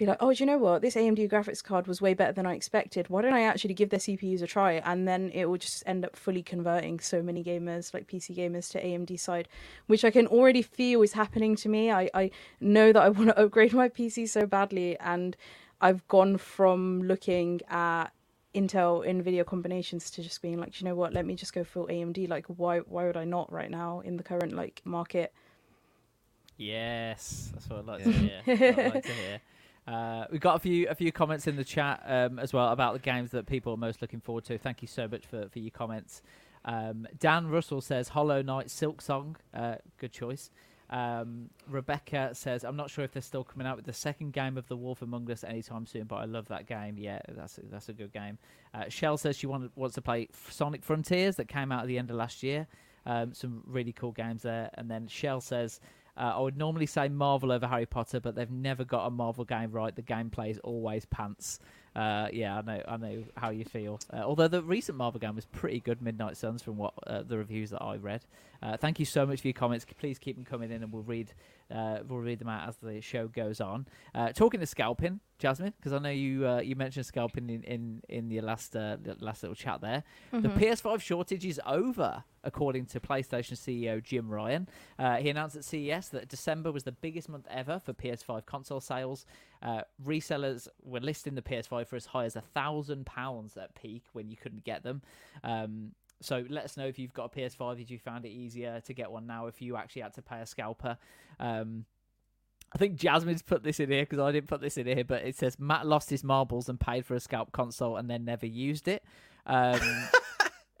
be like, oh, do you know what? This AMD graphics card was way better than I expected. Why don't I actually give their CPUs a try? And then it will just end up fully converting so many gamers, like PC gamers, to AMD side, which I can already feel is happening to me. I, I know that I want to upgrade my PC so badly, and I've gone from looking at Intel Nvidia combinations to just being like, you know what? Let me just go full AMD. Like, why why would I not right now in the current like market? Yes, that's what I'd like to hear. That's what I'd like to hear. Uh, we've got a few a few comments in the chat um, as well about the games that people are most looking forward to. Thank you so much for, for your comments. Um, Dan Russell says Hollow Knight Silksong, uh, good choice. Um, Rebecca says I'm not sure if they're still coming out with the second game of The Wolf Among Us anytime soon, but I love that game. Yeah, that's a, that's a good game. Uh, Shell says she wanted, wants to play Sonic Frontiers that came out at the end of last year. Um, some really cool games there. And then Shell says uh, I would normally say Marvel over Harry Potter, but they've never got a Marvel game right. The gameplay is always pants. Uh, yeah, I know, I know how you feel. Uh, although the recent Marvel game was pretty good, Midnight Suns, from what uh, the reviews that I read. Uh, thank you so much for your comments. Please keep them coming in, and we'll read, uh, we'll read them out as the show goes on. Uh, talking to scalping, Jasmine, because I know you you mentioned scalping in in, in your last last little chat there. Mm-hmm. The PS5 shortage is over, according to PlayStation CEO Jim Ryan. he announced at CES that December was the biggest month ever for PS5 console sales. resellers were listing the PS5 for as high as a thousand pounds at peak when you couldn't get them. Um, so let us know if you've got a PS5. If you found it easier to get one now, if you actually had to pay a scalper. Um, I think Jasmine's put this in here because I didn't put this in here, but it says Matt lost his marbles and paid for a scalp console and then never used it. Um,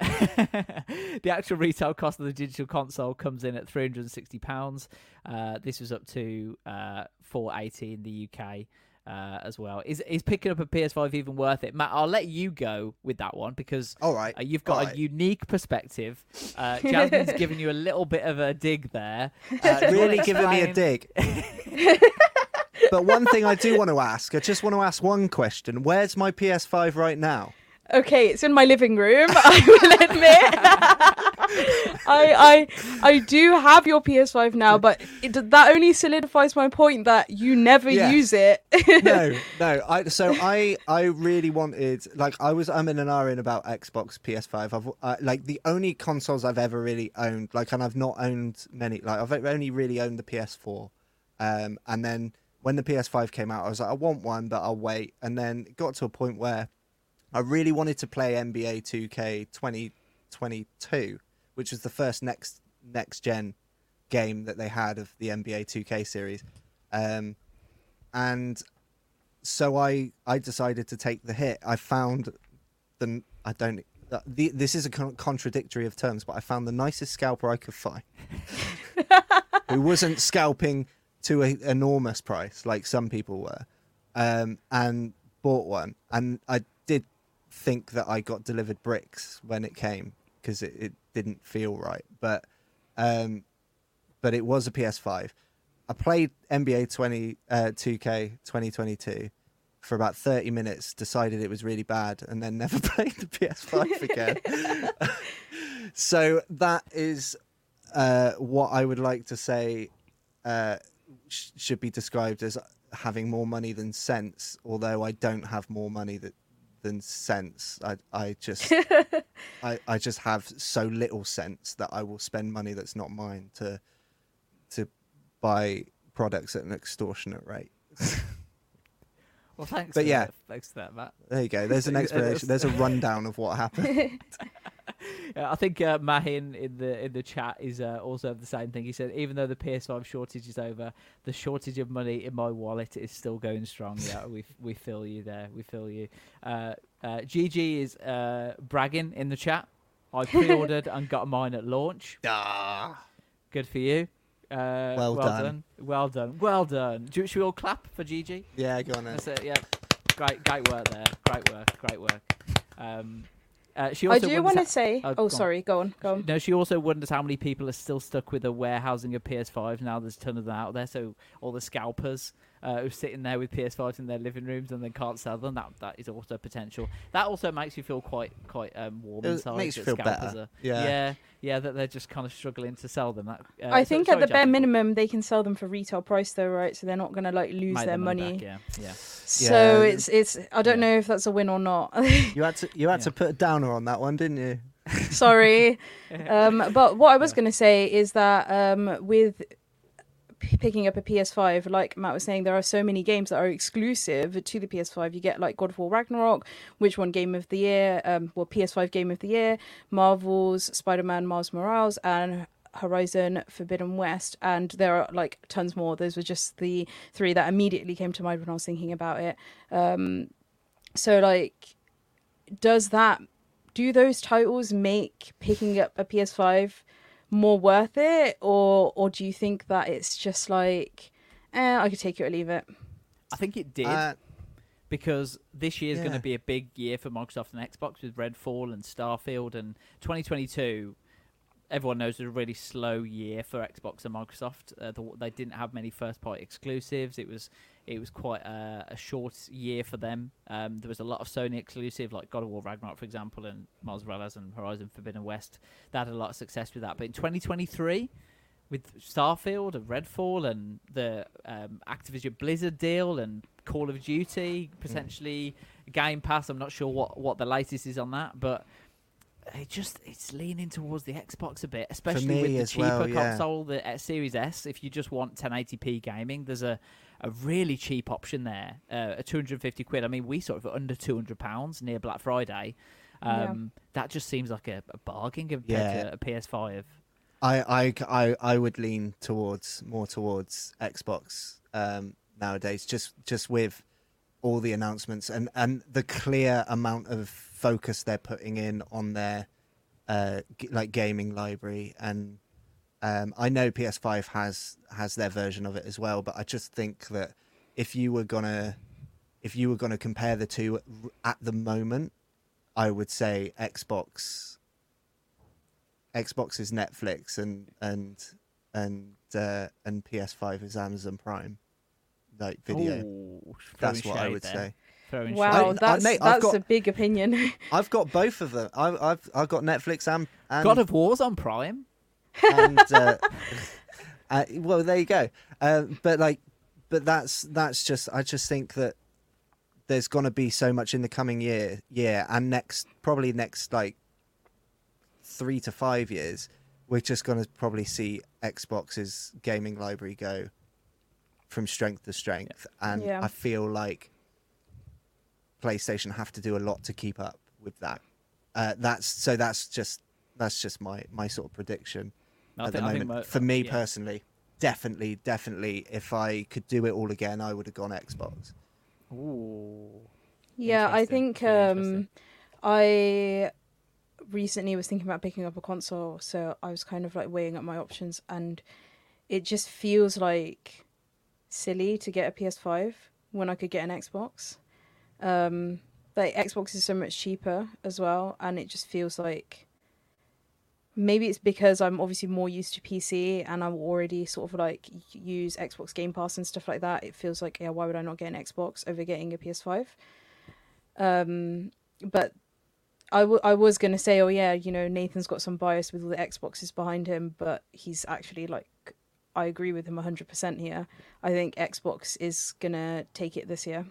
[laughs] the actual retail cost of the digital console comes in at three hundred and sixty pounds. Uh, this was up to uh, four eighty in the UK uh, as well. Is is picking up a PS5 even worth it, Matt? I'll let you go with that one because all right, uh, you've got all a right. unique perspective. Uh, [laughs] Jasmine's giving you a little bit of a dig there. [laughs] Uh, really giving me a dig. [laughs] but one thing I do want to ask, I just want to ask one question. Where's my PS5 right now? Okay, it's in my living room. I will admit. I I I do have your PS5 now, but it, that only solidifies my point that you never Yeah. use it. [laughs] no, [laughs] no. I so I I really wanted like I was I'm in an R in about Xbox PS5. I've uh, like the only consoles I've ever really owned like and I've not owned many like I've only really owned the PS4. Um and then when the PS5 came out I was like I want one but I'll wait and then it got to a point where I really wanted to play NBA 2K 2022 which was the first next next gen game that they had of the NBA 2K series. Um and so I I decided to take the hit. I found the I don't the, this is a con- contradictory of terms, but I found the nicest scalper I could find, [laughs] who wasn't scalping to an enormous price like some people were, um, and bought one. And I did think that I got delivered bricks when it came because it, it didn't feel right, but um, but it was a PS5. I played NBA 20 uh, 2K 2022 for about 30 minutes, decided it was really bad, and then never [laughs] played the PS5 again. [laughs] so that is uh, what I would like to say uh, sh- should be described as having more money than sense. Although I don't have more money that, than sense, I I just [laughs] I, I just have so little sense that I will spend money that's not mine to to buy products at an extortionate rate. Well, thanks. But for yeah. that. thanks for that, Matt. There you go. There's an [laughs] explanation. There's a rundown of what happened. [laughs] Yeah, I think uh, Mahin in the in the chat is uh, also the same thing. He said, even though the PS5 shortage is over, the shortage of money in my wallet is still going strong. Yeah, [laughs] we we feel you there. We feel you. Uh, uh, GG is uh, bragging in the chat. I [laughs] pre-ordered and got mine at launch. Ah, good for you. Uh, Well done. done. Well done. Well done. Do, should we all clap for GG? Yeah, go on then. That's it. Yeah, great, great work there. Great work. Great work. Um, uh, she I do want to say. Oh, Oh, sorry. Go on. Go on. No, she also wonders how many people are still stuck with a warehousing of PS5 Now there's a ton of them out there. So all the scalpers uh, who are sitting there with PS5s in their living rooms and then can't sell them. That that is also potential. That also makes you feel quite quite um, warm It inside. makes you feel better. Are, Yeah. yeah, yeah. That they're just kind of struggling to sell them. That uh, I so- think sorry, at the bare Jasmine. minimum they can sell them for retail price though, right? So they're not gonna like lose Make their their money money. back, yeah, yeah. So Yeah. it's it's I don't know if that's a win or not. [laughs] You had to you had to put a downer on that one, didn't you? Sorry. [laughs] um, but what I was going to say is that um, with p- picking up a PS5, like Matt was saying, there are so many games that are exclusive to the PS5. You get like God of War Ragnarok, which won Game of the Year, um, well, PS5 Game of the Year, Marvel's Spider Man Miles Morales, and Horizon Forbidden West, and there are like tons more. Those were just the three that immediately came to mind when I was thinking about it. Um, so like, does that do those titles make picking up a PS5 more worth it, or or do you think that it's just like, eh, I could take it or leave it? I think it did. Uh, because this year is going to be a big year for Microsoft and Xbox with Redfall and Starfield, and 2022. Everyone knows was a really slow year for Xbox and Microsoft. Uh, the, they didn't have many first-party exclusives. It was it was quite a, a short year for them. Um, there was a lot of Sony exclusive, like God of War Ragnarok, for example, and Miles Morales and Horizon Forbidden West. They had a lot of success with that. But in 2023, with Starfield and Redfall and the um, Activision Blizzard deal and Call of Duty potentially Game Pass. I'm not sure what, what the latest is on that, but it just it's leaning towards the Xbox a bit, especially with the cheaper well, yeah. console, the uh, Series S. If you just want 1080p gaming, there's a a really cheap option there, uh, a 250 quid. I mean, we sort of under 200 pounds near Black Friday. Yeah. Um, That just seems like a, a bargain compared Yeah. to a PS5. I, I, I, I would lean towards more towards Xbox um, nowadays, just just with all the announcements and, and the clear amount of focus they're putting in on their uh, g- like gaming library and um, I know PS5 has has their version of it as well, but I just think that if you were gonna if you were gonna compare the two at the moment, I would say Xbox Xbox is Netflix and and and uh, and PS5 is Amazon Prime, like video. Ooh, That's what I would there. say. Wow, I- I- that's I've that's got- a big opinion. [laughs] I've got both of them. I've I've, I've got Netflix and, and God of War's on Prime. And uh, [laughs] [laughs] uh, well, there you go. Uh, but like, but that's that's just. I just think that there's going to be so much in the coming year, year and next, probably next like three to five years. We're just going to probably see Xbox's gaming library go from strength to strength, and Yeah. I feel like PlayStation have to do a lot to keep up with that. Uh, that's so. That's just that's just my my sort of prediction I at think- the I think moment. mo- For me yeah. personally, definitely, definitely, if I could do it all again, I would have gone Xbox. Ooh. Yeah, I think um. I recently was thinking about picking up a console, so I was kind of like weighing up my options, and it just feels like silly to get a PS5 when I could get an Xbox. Um, like Xbox is so much cheaper as well, and it just feels like maybe it's because I'm obviously more used to PC and I'm already sort of like use Xbox Game Pass and stuff like that. It feels like yeah, why would I not get an Xbox over getting a PS5? Um, but I, w- I was to say, oh yeah, you know, Nathan's got some bias with all the Xboxes behind him, but he's actually like, I agree with him 100% here. I think Xbox is to take it this year.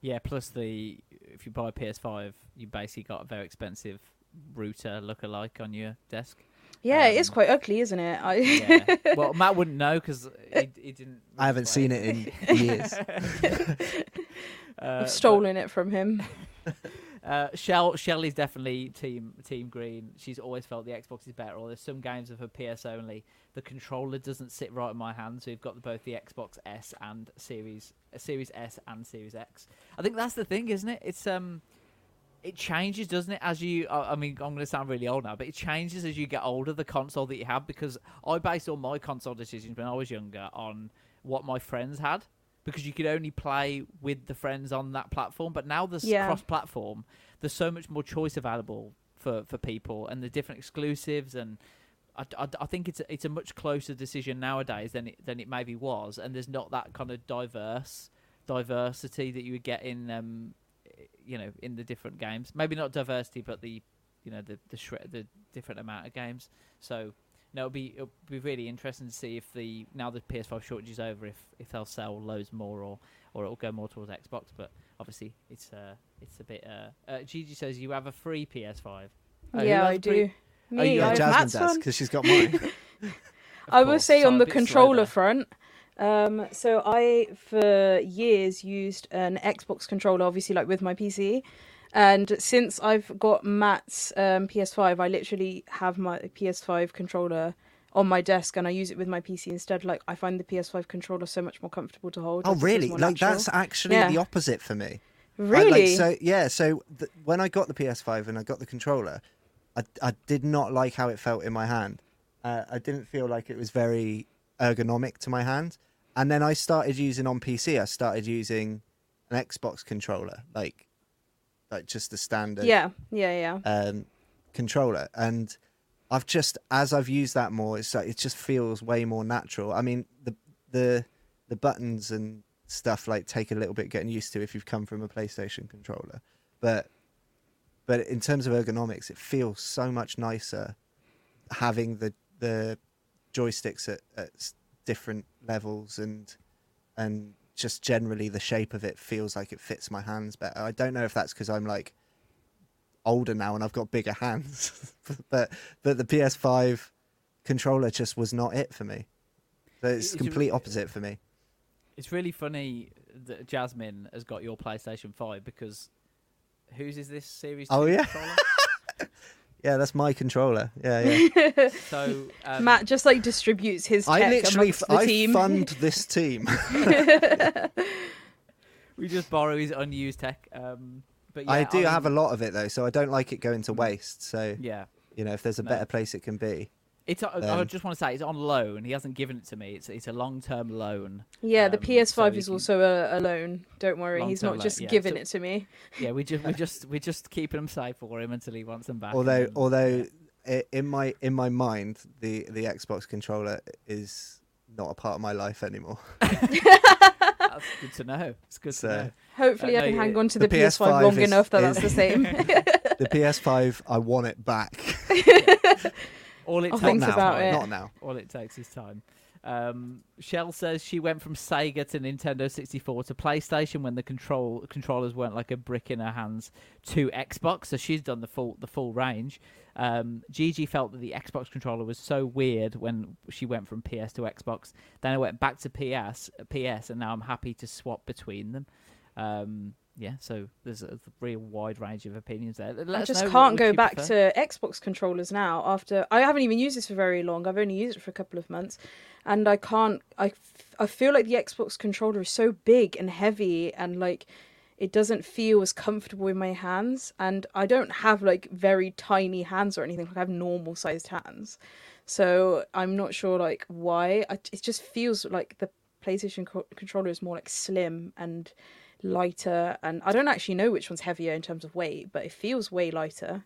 Yeah, plus the if you buy a PS5, you basically got a very expensive router look-alike on your desk. Yeah, it is Um, quite ugly, isn't it? I... Yeah. [laughs] well, Matt wouldn't know because he, he didn't. I haven't seen it in [laughs] years. Uh, I've stolen it from him. [laughs] Uh, Shell Shelley's definitely team team green. She's always felt the Xbox is better. Or there's some games of her PS only. The controller doesn't sit right in my hand, so you've got both the Xbox S and Series uh, Series S and Series X. I think that's the thing, isn't it? It's um, it changes, doesn't it? As you, I mean, I'm going to sound really old now, but it changes as you get older. The console that you have, because I based all my console decisions when I was younger on what my friends had. Because you could only play with the friends on that platform, but now there's Yeah. cross-platform. There's so much more choice available for, for people, and the different exclusives, and I, I, I think it's a, it's a much closer decision nowadays than it than it maybe was, and there's not that kind of diverse diversity that you would get in um you know in the different games. Maybe not diversity, but the you know the the shred the different amount of games. So no, it'll be it'll be really interesting to see if the now the PS5 shortage is over, if if they'll sell loads more or or it'll go more towards Xbox. But obviously it's uh it's a bit uh, uh Gigi says you have a free PS5. Oh, yeah, I I a pre- do. Oh, Me, you I have have Jasmine Matt's does because she's got mine. [laughs] [laughs] I will say on the controller front. Um, so I for years used an Xbox controller, obviously like with my PC, And since I've got Matt's um, PS5, I literally have my PS5 controller on my desk and I use it with my PC instead. Like I find the PS5 controller so much more comfortable to hold. Oh, really? Like natural. that's actually Yeah. the opposite for me. Really? like, so yeah. So th- when I got the PS5 and I got the controller, I I did not like how it felt in my hand. Uh, I didn't feel like it was very ergonomic to my hand. And then I started using on PC. I started using an Xbox controller, like like just the standard. Yeah, yeah, yeah. um, controller, and I've just as I've used that more, it's like it just feels way more natural. I mean, the the the buttons and stuff like take a little bit getting used to if you've come from a PlayStation controller, but but in terms of ergonomics, it feels so much nicer having the the joysticks at, at different levels and and just generally the shape of it feels like it fits my hands better. I don't know if that's because I'm like older now and I've got bigger [laughs] hands, but but the PS5 controller just was not it for me. So it's It's complete opposite for me. It's really funny that Jasmine has got your PlayStation 5 because whose is this series? Oh yeah, controller? [laughs] yeah, that's my controller. Yeah, yeah. [laughs] so um, Matt just like distributes his. I tech literally amongst f- the I team. fund [laughs] this team. [laughs] we just borrow his unused tech. Um, but yeah, I do mean, have a lot of it though, so I don't like it going to waste. So. Yeah. you know, if there's a No. better place it can be. It's. I I just want to say it's on loan. He hasn't given it to me. It's it's a long term loan. Yeah, the Um, so PS5 you is can- also a, a loan. Don't worry, he's Long-term not loan, just yeah. giving So- it to me. Yeah, we [laughs] just we just we're just keeping them safe for him until he wants them back. although then- although i in my in my mind the the Xbox controller is not a part of my life anymore. [laughs] that's [laughs] good to know. It's good So- to know. Hopefully, Uh, I no, can hang on to The the, PS5, PS5 long is- enough that is- that's the same. the PS5, I want it back. All it I'll takes think is about time. it. Not now. All it takes is time. Um, Shell says she went from Sega to Nintendo 64 to PlayStation when the control controllers weren't like a brick in her hands to Xbox. So she's done the full the full range. Um, Gigi felt that the Xbox controller was so weird when she went from PS to Xbox. Then I went back to PS, PS, and now I'm happy to swap between them. Um, yeah, so there's a real wide range of opinions there. Let I just can't go back prefer. to Xbox controllers now. After I haven't even used this for very long. I've only used it for a couple of months, and I can't. I, I feel like the Xbox controller is so big and heavy, and like it doesn't feel as comfortable in my hands. And I don't have like very tiny hands or anything. Like I have normal sized hands, so I'm not sure like why. I, it just feels like the PlayStation co- controller is more like slim and lighter and I don't actually know which one's heavier in terms of weight, but it feels way lighter.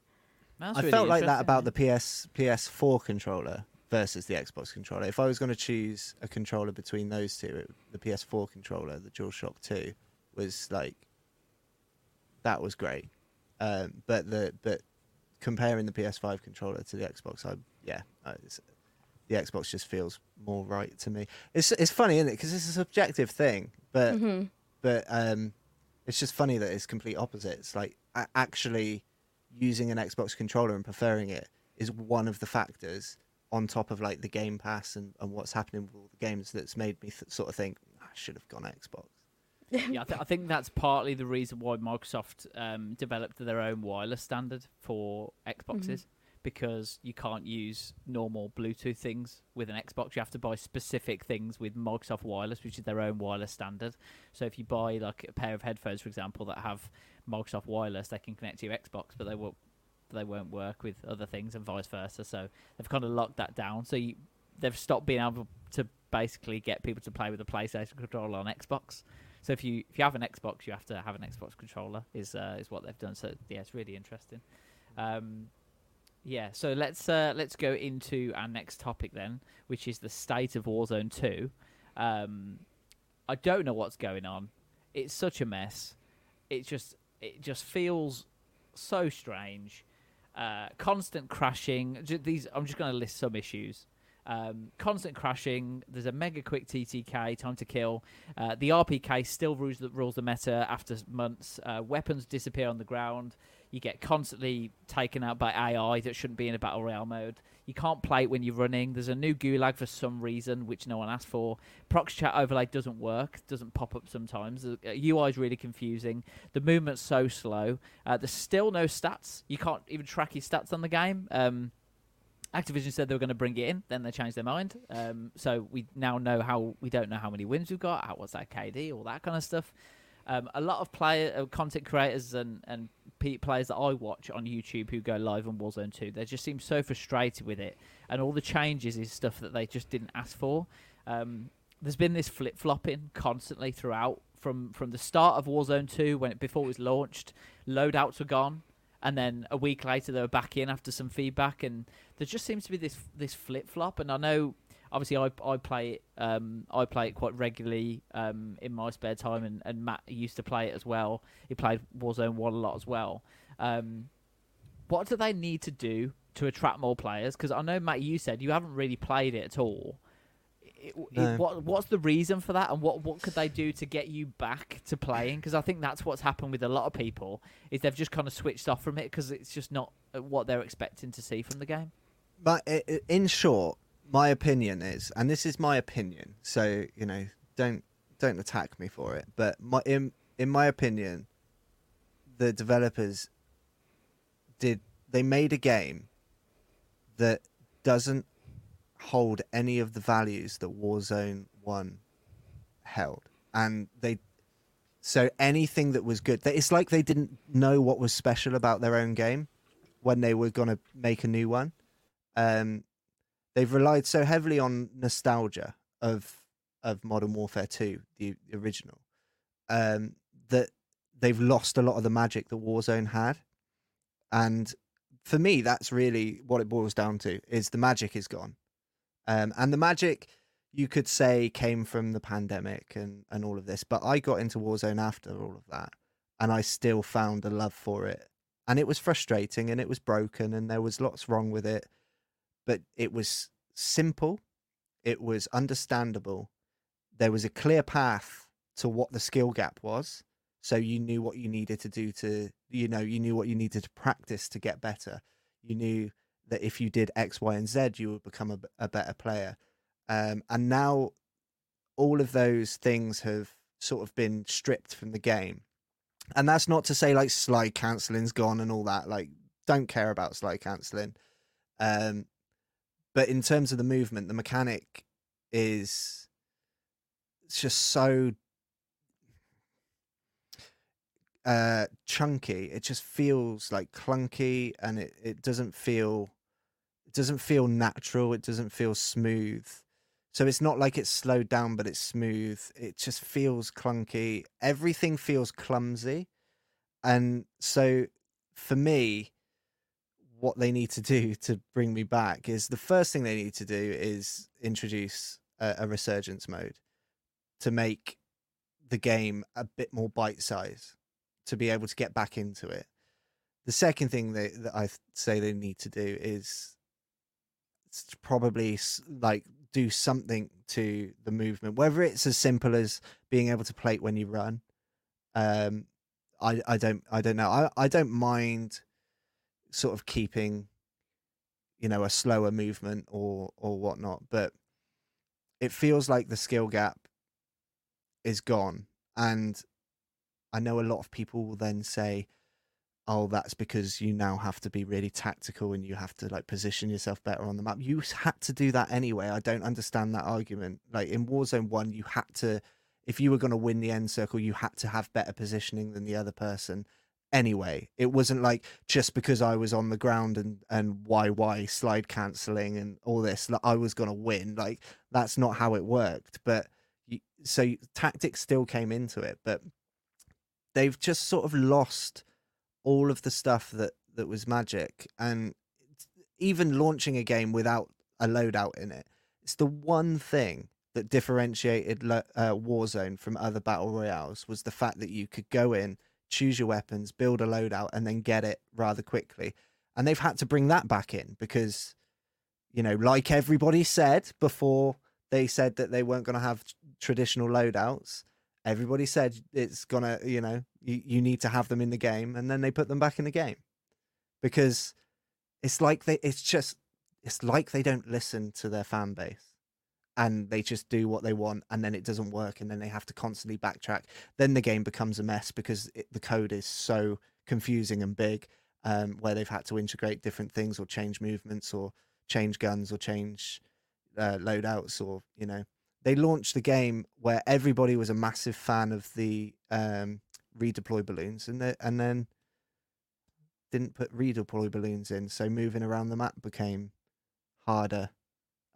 That's I really felt like that about the PS PS4 controller versus the Xbox controller. If I was going to choose a controller between those two, it, the PS4 controller, the DualShock 2, was like that was great. Um, but the but comparing the PS5 controller to the Xbox, I yeah, it's, the Xbox just feels more right to me. It's it's funny, isn't it? Because it's a subjective thing, but Mhm. But um, it's just funny that it's complete opposites. Like actually using an Xbox controller and preferring it is one of the factors on top of like the Game Pass and, and what's happening with all the games that's made me th- sort of think I should have gone Xbox. yeah, I, [laughs] th- I think that's partly the reason why Microsoft um, developed their own wireless standard for Xboxes because you can't use normal Bluetooth things with an Xbox. You have to buy specific things with Microsoft Wireless, which is their own wireless standard. So if you buy like a pair of headphones, for example, that have Microsoft Wireless, they can connect to your Xbox, but they won't they won't work with other things and vice versa. So they've kind of locked that down. So you, they've stopped being able to basically get people to play with a PlayStation controller on Xbox. So if you if you have an Xbox, you have to have an Xbox controller. Is uh, is what they've done. So yeah, it's really interesting. Um, yeah, so let's uh, let's go into our next topic then, which is the state of Warzone Two. Um, I don't know what's going on. It's such a mess. It just it just feels so strange. Uh, constant crashing. These I'm just going to list some issues. Um, constant crashing. There's a mega quick TTK, time to kill. Uh, the RPK still rules the, rules the meta after months. Uh, weapons disappear on the ground. You get constantly taken out by AI that shouldn't be in a battle royale mode. You can't play it when you're running. There's a new gulag for some reason, which no one asked for. Prox chat overlay doesn't work, doesn't pop up sometimes. The UI is really confusing. The movement's so slow. Uh, there's still no stats. You can't even track your stats on the game. Um, Activision said they were going to bring it in, then they changed their mind. Um, so we now know how we don't know how many wins we've got, how what's that KD, all that kind of stuff. Um, a lot of player uh, content creators and and players that I watch on YouTube who go live on Warzone 2, they just seem so frustrated with it, and all the changes is stuff that they just didn't ask for. Um, there's been this flip flopping constantly throughout from from the start of Warzone 2 when it, before it was launched, loadouts were gone, and then a week later they were back in after some feedback, and there just seems to be this this flip flop. And I know obviously I I play it um I play it quite regularly um in my spare time, and, and Matt used to play it as well. He played Warzone One a lot as well. Um, what do they need to do to attract more players? Because I know Matt, you said you haven't really played it at all. It- it- what what's the reason for that, and what what could they do to get you back to playing? Because I think that's what's happened with a lot of people is they've just kind of switched off from it because it's just not uh, what they're expecting to see from the game. But i- i- in short, my opinion is, and this is my opinion, so you know, don't don't attack me for it. But my in in my opinion, the developers did they made a game that doesn't hold any of the values that Warzone One held, and they so anything that was good, it's like they didn't know what was special about their own game when they were going to make a new one. Um, they've relied so heavily on nostalgia of of Modern Warfare Two, the, the original, um, that they've lost a lot of the magic that Warzone had. And for me, that's really what it boils down to: is the magic is gone, um, and the magic you could say came from the pandemic and and all of this. But I got into Warzone after all of that, and I still found a love for it. And it was frustrating, and it was broken, and there was lots wrong with it but it was simple, it was understandable. There was a clear path to what the skill gap was, so you knew what you needed to do to, you know, you knew what you needed to practice to get better. You knew that if you did X, Y, and Z, you would become a better player. Um, and now all of those things have sort of been stripped from the game. And that's not to say like slide canceling's gone and all that. Like, don't care about slide cancelling. Um, but in terms of the movement, the mechanic is it's just so uh chunky. It just feels like clunky and it, it doesn't feel it doesn't feel natural, it doesn't feel smooth. So it's not like it's slowed down, but it's smooth. It just feels clunky. Everything feels clumsy. And so for me, what they need to do to bring me back is the first thing they need to do is introduce a, a resurgence mode to make the game a bit more bite size to be able to get back into it. The second thing they, that I say they need to do is probably like do something to the movement, whether it's as simple as being able to plate when you run. Um, I I don't I don't know. I I don't mind sort of keeping you know a slower movement or or whatnot but it feels like the skill gap is gone. And i know a lot of people will then say oh that's because you now have to be really tactical and you have to like position yourself better on the map. You had to do that anyway. I don't understand that argument. Like in warzone 1 you had to if you were going to win the end circle you had to have better positioning than the other person anyway. It wasn't like just because I was on the ground and and YY slide cancelling and all this, like I was gonna win. Like that's not how it worked. But so tactics still came into it, but they've just sort of lost all of the stuff that that was magic and even launching a game without a loadout in it. It's the one thing that differentiated uh, Warzone from other battle royales was the fact that you could go in, choose your weapons, build a loadout, and then get it rather quickly. And they've had to bring that back in because, you know, like everybody said before they said that they weren't going to have traditional loadouts, everybody said it's going to, you know, you, you need to have them in the game. And then they put them back in the game because it's like they, it's just, it's like they don't listen to their fan base and they just do what they want and then it doesn't work and then they have to constantly backtrack then the game becomes a mess because it, the code is so confusing and big um, where they've had to integrate different things or change movements or change guns or change uh, loadouts or you know. They launched the game where everybody was a massive fan of the um, redeploy balloons and and then didn't put redeploy balloons in so moving around the map became harder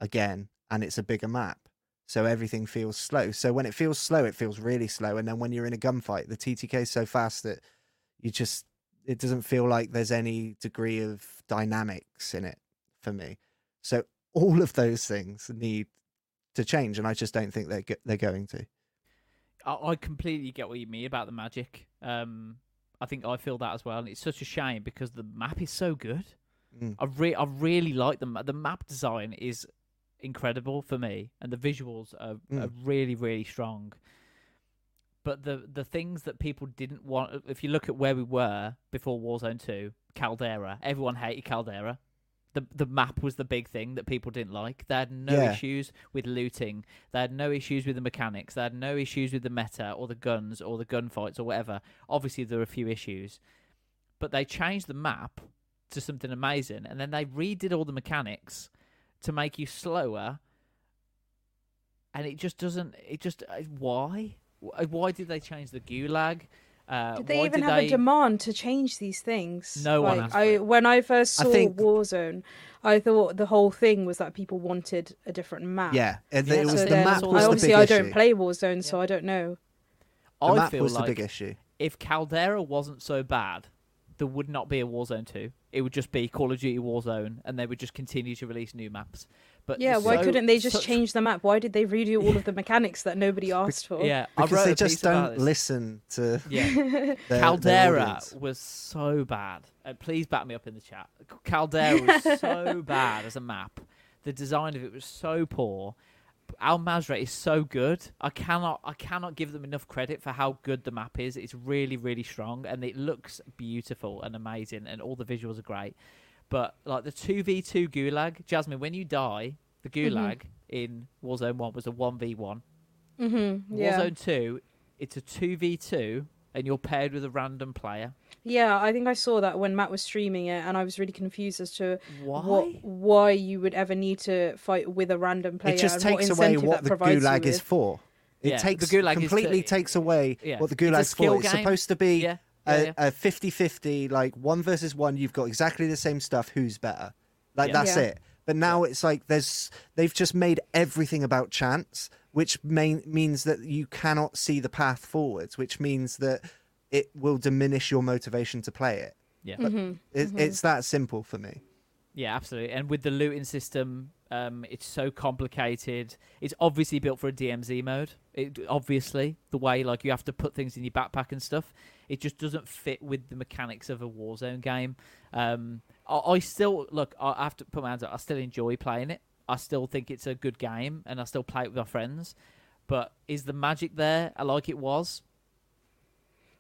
again and it's a bigger map so everything feels slow so when it feels slow it feels really slow and then when you're in a gunfight the ttk is so fast that you just it doesn't feel like there's any degree of dynamics in it for me so all of those things need to change and i just don't think they're go- they're going to I, I completely get what you mean about the magic. Um, I think I feel that as well, and it's such a shame because the map is so good. Mm. I re- I really like the ma- the map design is incredible for me, and the visuals are, Mm. are really really strong. But the the things that people didn't want, if you look at where we were before Warzone Two, Caldera, everyone hated Caldera. The the map was the big thing that people didn't like. They had no Yeah. issues with looting. They had no issues with the mechanics. They had no issues with the meta or the guns or the gunfights or whatever. Obviously, there were a few issues, but they changed the map to something amazing, and then they redid all the mechanics to make you slower. And it just doesn't. It just uh, why? Why did they change the gulag? Uh, Did they even did have they... a demand to change these things? No one like, asked I it. when I first I saw think- Warzone, I thought the whole thing was that people wanted a different map. yeah and Yeah, it was so the map was I the obviously big I don't play Warzone, so I don't know. the I map feel was like the big issue if Caldera wasn't so bad, there would not be a Warzone 2. It would just be Call of Duty Warzone, and they would just continue to release new maps. But Yeah, why so- couldn't they just such- change the map? Why did they redo all of the [laughs] mechanics that nobody asked for? Yeah, I because wrote they just don't listen to Yeah, [laughs] their, [laughs] their Caldera audience. was so bad. Uh, please back me up in the chat. Caldera was so bad as a map. The design of it was so poor. Al Mazrah is so good. I cannot I cannot give them enough credit for how good the map is. It's really really strong and it looks beautiful and amazing and all the visuals are great. But like the 2v2 gulag, Jasmine, when you die, the gulag in Warzone 1 was a 1v1. Mm-hmm. Yeah. Warzone 2, it's a 2v2 and you're paired with a random player. Yeah, I think I saw that when Matt was streaming it, and I was really confused as to Why? what why you would ever need to fight with a random player. it just and takes what away incentive what the provides you gulag is for. It Yeah, the gulag is to- completely takes away Yeah, what the it's a gulag's skill for. It's supposed to be Yeah, yeah, a, yeah. 50-50, like one versus one. You've got exactly the same stuff. Who's better? Like Yeah. that's Yeah. it. But now it's like there's they've just made everything about chance, which main, means that you cannot see the path forwards, which means that it will diminish your motivation to play it. Yeah. Mhm, It, mhm. It's that simple for me. Yeah, absolutely. And with the looting system, um, it's so complicated. It's obviously built for a DMZ mode. It obviously the way like you have to put things in your backpack and stuff. It just doesn't fit with the mechanics of a Warzone game. Um, I, I still look. I have to put my hands up. I still enjoy playing it. I still think it's a good game, and I still play it with my friends. But is the magic there like it was?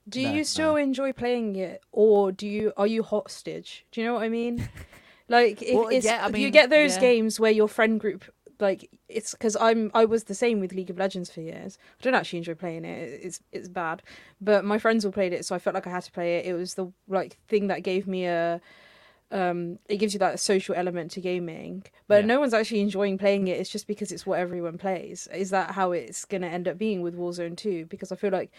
Do No, you still enjoy playing it, or do you are you hostage? Do you know what I mean? [laughs] Like, if Well, it's, yeah, I you get those yeah. games where your friend group, like, it's because I'm I was the same with League of Legends for years. I don't actually enjoy playing it; it's it's bad. But my friends all played it, so I felt like I had to play it. It was the like thing that gave me a um it gives you that social element to gaming but Yeah. no one's actually enjoying playing it. It's just because it's what everyone plays. Is that how it's going to end up being with warzone 2 because i feel like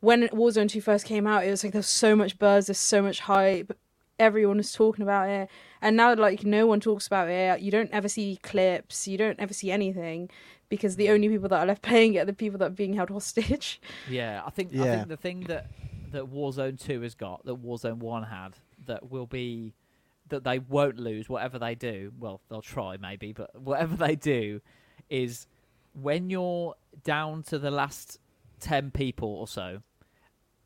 when warzone 2 first came out it was like there's so much buzz there's so much hype everyone was talking about it. And now like no one talks about it. You don't ever see clips you don't ever see anything because the only people that are left [laughs] playing it are the people that are being held hostage. Yeah, I think I Yeah. think the thing that that Warzone Two has got that Warzone One had that will be that they won't lose whatever they do. Well, they'll try maybe, but whatever they do is when you're down to the last ten people or so.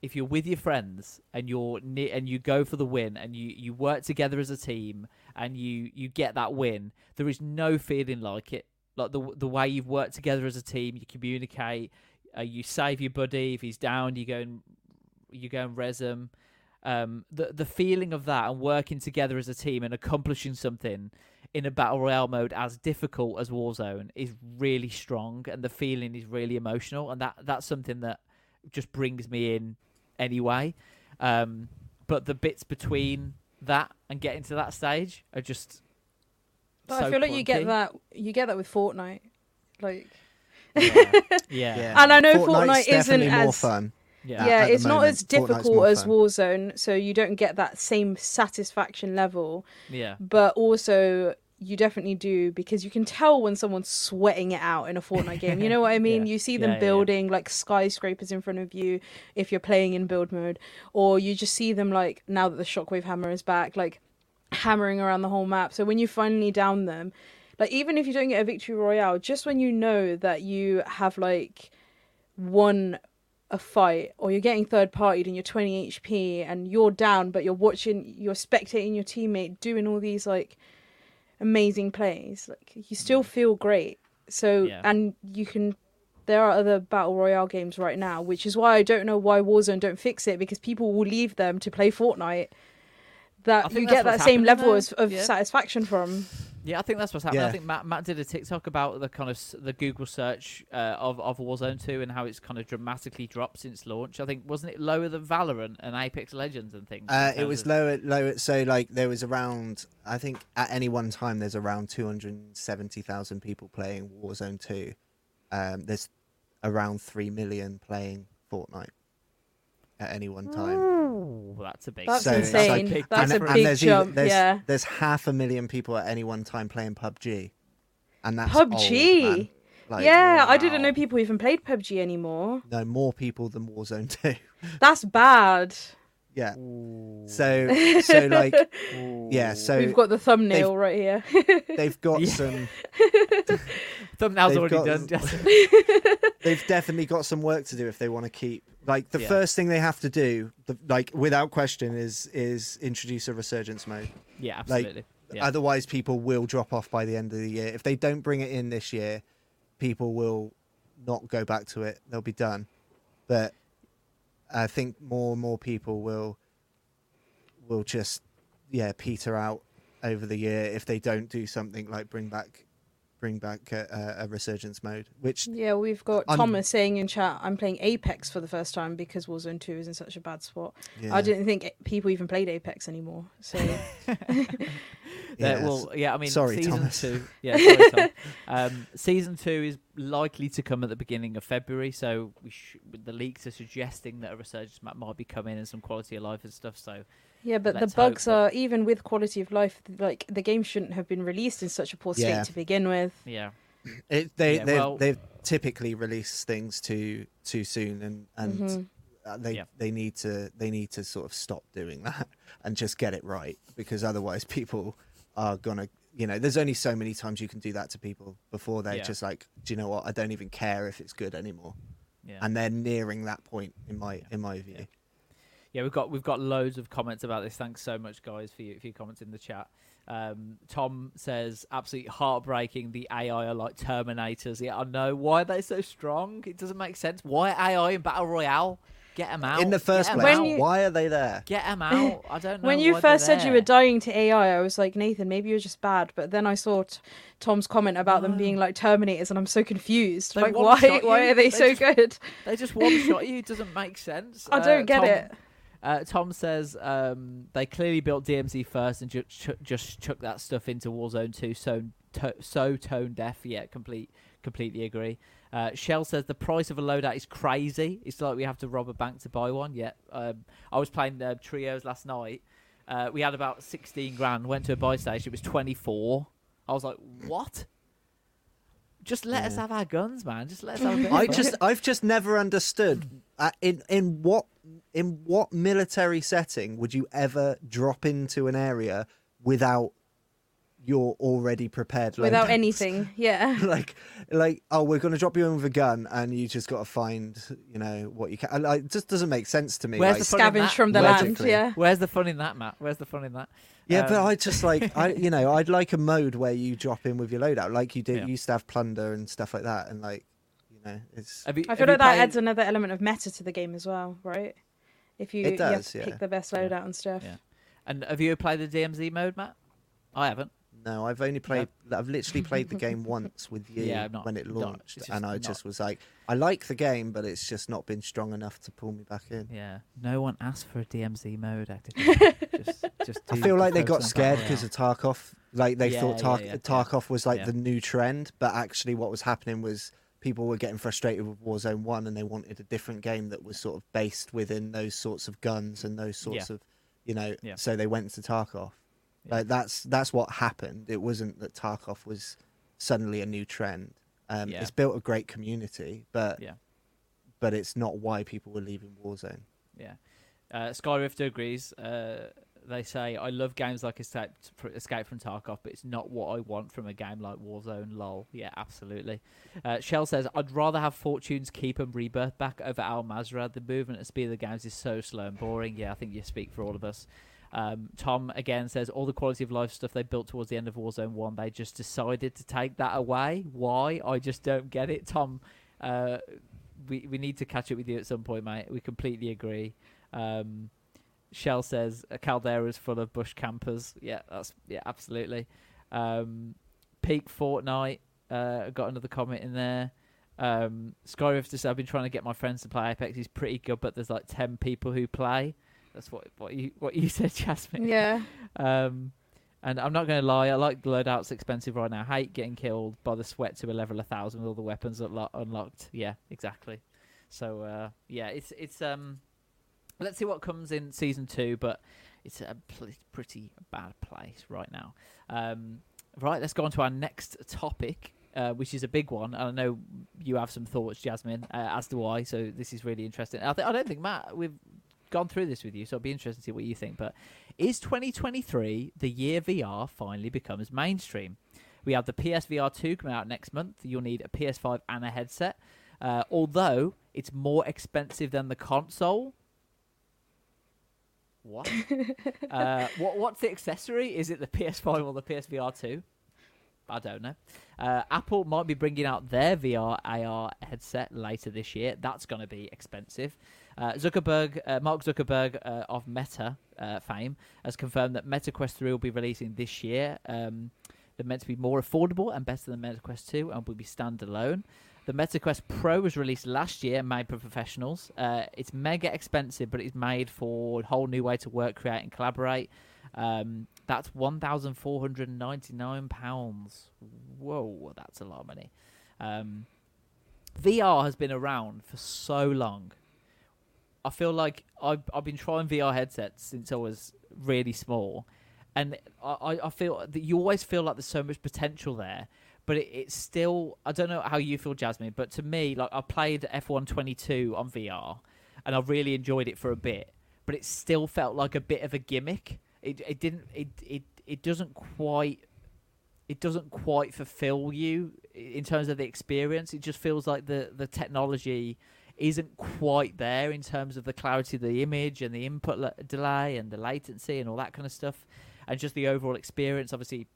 If you're with your friends and you're and you go for the win and you, you work together as a team and you, you get that win, there is no feeling like it. Like the the way you've worked together as a team, you communicate, uh, you save your buddy if he's down. You go and you go and res him. Um, the the feeling of that and working together as a team and accomplishing something in a battle royale mode as difficult as Warzone is really strong, and the feeling is really emotional, and that that's something that just brings me in anyway. Um, but the bits between that and getting to that stage are just. But so I feel like you get that you get that with Fortnite, like. [laughs] Yeah. And I know Fortnite's Fortnite isn't definitely more as fun. Yeah. Yeah, it's not as difficult as. Warzone, so you don't get that same satisfaction level. Yeah. But also, you definitely do because you can tell when someone's sweating it out in a Fortnite game. You know what I [laughs] mean? Yeah. You see Yeah, them yeah, yeah. building like skyscrapers in front of you if you're playing in build mode, or you just see them like now that the shockwave hammer is back, like hammering around the whole map. So when you finally down them, like even if you don't get a victory royale, just when you know that you have like won a fight or you're getting third partied and you're 20 HP and you're down but you're watching you're spectating your teammate doing all these like amazing plays like you still feel great so Yeah. and you can there are other battle royale games right now which is why I don't know why Warzone don't fix it because people will leave them to play Fortnite that you get that same level though. of Yeah. satisfaction from Yeah, I think that's what's happening. I think Matt Matt did a TikTok about the kind of the Google search uh, of of Warzone 2 and how it's kind of dramatically dropped since launch. I think wasn't it lower than Valorant and Apex Legends and things? Uh, it was of- lower, lower. So like there was around, I think at any one time there's around two hundred seventy thousand people playing Warzone Two. Um, there's around three million playing Fortnite at any one time. Ooh, that's a big. That's So it's insane. like- That's and, a and big there's even- jump, there's, yeah. there's half a million people at any one time playing PUBG, and that's PUBG. old. Like, yeah, I didn't know people even played PUBG anymore. No, more people than Warzone [laughs] Two. That's bad. Yeah. So so like yeah. So We've got the thumbnail right here. They've got Yeah. some. [laughs] Thumbnail's they've already got- done. [laughs] [laughs] They've definitely got some work to do if they want to keep like the Yeah. first thing they have to do the, like without question is is introduce a resurgence mode yeah, like absolutely. yeah. otherwise people will drop off by the end of the year if they don't bring it in this year people will not go back to it they'll be done but i think more and more people will will just yeah peter out over the year if they don't do something like bring back bring back a, a, resurgence mode which yeah, we've got I'm- Thomas saying in chat, I'm playing Apex for the first time because Warzone 2 is in such a bad spot. Yeah. I didn't think people even played Apex anymore. So [laughs] [laughs] Yeah, Yes. well, yeah, I mean, Sorry, season Thomas. two. Yeah, sorry, Tom. [laughs] Um, season two is likely to come at the beginning of February, so we sh- the leaks are suggesting that a resurgence map might be coming and some quality of life and stuff. So Yeah, but Let's the bugs hope that- are even with quality of life. Like the game shouldn't have been released in such a poor state Yeah. to begin with. yeah, It, they Yeah, they well- they typically release things too too soon, and and Mhm. uh, they Yeah. they need to they need to sort of stop doing [laughs] that and just get it right because otherwise people are gonna you know there's only so many times you can do that to people before they're Yeah. just like do you know what I don't even care if it's good anymore, yeah. and they're nearing that point in my in my view. Yeah, we've got we've got loads of comments about this. Thanks so much, guys, for your, for your comments in the chat. Um, Tom says, absolutely heartbreaking. The AI are like Terminators. Yeah, I know. Why are they so strong? It doesn't make sense. Why AI in Battle Royale? Get them out. In the first place. When you- why are they there? Get them [laughs] out. I don't know. When you why first said you were dying to AI, I was like, Nathan, maybe you're just bad. But then I saw t- Tom's comment about them being like Terminators, and I'm so confused. They like, why? Why are they, They so just- good? [laughs] They just one shot you. It [laughs] doesn't make sense. I don't get Tom, it. Uh, Tom says um, they clearly built DMZ first and ju- ch- just chuck that stuff into Warzone 2. So to- so tone deaf. Yeah, complete, completely agree. Uh, Shell says the price of a loadout is crazy. It's like we have to rob a bank to buy one. Yeah, um, I was playing uh, trios last night. Uh, we had about sixteen grand. Went to a buy station. It was twenty four. I was like, what? Just let us have our guns, man. Just let us have a bit of I fun. just I've just never understood uh, in in what in what military setting would you ever drop into an area without your already prepared Without loadouts? anything. Yeah. [laughs] like like oh we're going to drop you in with a gun and you just got to find you know what you can and, like, it just doesn't make sense to me Where's like, the fun in Scavenge that? from the Where's land. Yeah. Where's the fun in that, Matt? Where's the fun in that? yeah but Um, i just like [laughs] i you know i'd like a mode where you drop in with your loadout like you did Yeah. you used to have plunder and stuff like that and like you know it's Have you, I feel you like that played- adds another element of meta to the game as well, right? If you, It you have does, to yeah. pick the best loadout and stuff. Yeah. And have you played the DMZ mode, Matt? Yeah. And have you played the DMZ mode, Matt? I haven't. No, I've only played. I've literally played the game [laughs] once with you Yeah, not- when it launched, it's and I not- just was like, I like the game, but it's just not been strong enough to pull me back in. Yeah. No one asked for a DMZ mode, [laughs] just, just I feel like they got scared because of Tarkov. Like they Yeah, thought Tar- yeah. Tarkov was like the new trend, but actually, what was happening was people were getting frustrated with Warzone One, and they wanted a different game that was sort of based within those sorts of guns and those sorts of, you know. Yeah. So they went to Tarkov. Like that's that's what happened. It wasn't that Tarkov was suddenly a new trend. Um, Yeah. It's built a great community, but Yeah. but it's not why people were leaving Warzone. Yeah. Uh, Skyrifter agrees. Uh, they say, I love games like Escape, Escape from Tarkov, but it's not what I want from a game like Warzone. Lol. Yeah, absolutely. Uh, Shell says, I'd rather have Fortune's Keep and Rebirth back over Al Mazrah. The movement and speed of the games is so slow and boring. Yeah, I think you speak for all of us. Um, Tom again says all the quality of life stuff they built towards the end of Warzone One, they just decided to take that away. Why? I just don't get it. Tom, uh, we we need to catch up with you at some point, mate. We completely agree. Um, Shell says Caldera is full of bush campers. Yeah, that's yeah, absolutely. Um, Peak Fortnite uh, got another comment in there. Um, Skyrift says I've been trying to get my friends to play Apex. He's pretty good, but there's like ten people who play. That's what what you what you [laughs] said, Jasmine. Yeah. Um, and I'm not going to lie, I like the loadout's expensive right now. I hate getting killed by the sweat to a level 1000 with all the weapons unlo- unlocked. Yeah, exactly. So uh, yeah, it's it's um, let's see what comes in season two, but it's a pl- pretty bad place right now. Um, right, let's go on to our next topic. Uh, which is a big one, I know you have some thoughts, Jasmine, uh, as do I. So this is really interesting. I, th- I don't think Matt, we've gone through this with you, so it'll be interesting to see what you think. But is 2023 the year VR finally becomes mainstream? We have the PSVR 2 coming out next month. You'll need a PS5 and a headset. Uh, although it's more expensive than the console. What? [laughs] uh, what? What's the accessory? Is it the PS5 or the PSVR 2? I don't know. Uh, Apple might be bringing out their VR AR headset later this year. That's going to be expensive. Uh, Zuckerberg, uh, Mark Zuckerberg uh, of Meta fame, has confirmed that Meta Quest 3 will be releasing this year. Um, they're meant to be more affordable and better than Meta Quest 2 and will be standalone. The Meta Quest Pro was released last year, made for professionals. Uh, it's mega expensive, but it's made for a whole new way to work, create, and collaborate. Um, that's one thousand four hundred ninety nine pounds. Whoa, that's a lot of money. Um, VR has been around for so long. I feel like I've I've been trying VR headsets since I was really small, and I, I- feel that you always feel like there's so much potential there, but it, it's still I don't know how you feel, Jasmine, but to me, like I played F1 22 on VR, and I really enjoyed it for a bit, but it still felt like a bit of a gimmick. It it didn't it it it doesn't quite it doesn't quite fulfill you in terms of the experience. It just feels like the the technology isn't quite there in terms of the clarity of the image and the input la- delay and the latency and all that kind of stuff, and just the overall experience. Obviously,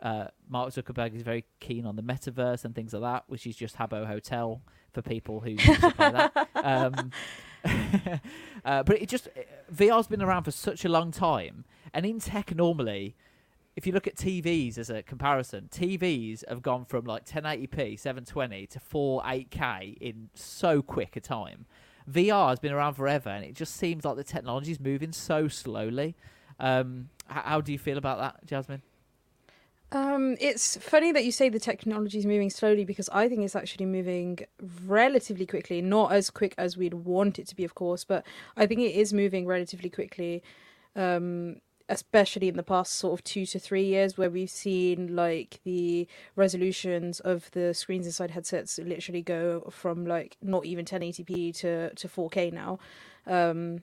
uh, Mark Zuckerberg is very keen on the metaverse and things like that, which is just Habbo Hotel for people who used to play that. [laughs] Um, [laughs] uh, but it just VR's been around for such a long time, and in tech normally, if you look at TVs as a comparison, TVs have gone from like 1080p 720 to 4 8K in so quick a time. VR has been around forever, and it just seems like the technology is moving so slowly. Um, how do you feel about that, Jasmine? Um, it's funny that you say the technology is moving slowly because I think it's actually moving relatively quickly. Not as quick as we'd want it to be, of course, but I think it is moving relatively quickly. Um, especially in the past sort of two to three years, where we've seen like the resolutions of the screens inside headsets literally go from like not even 1080p to to 4K now. Um,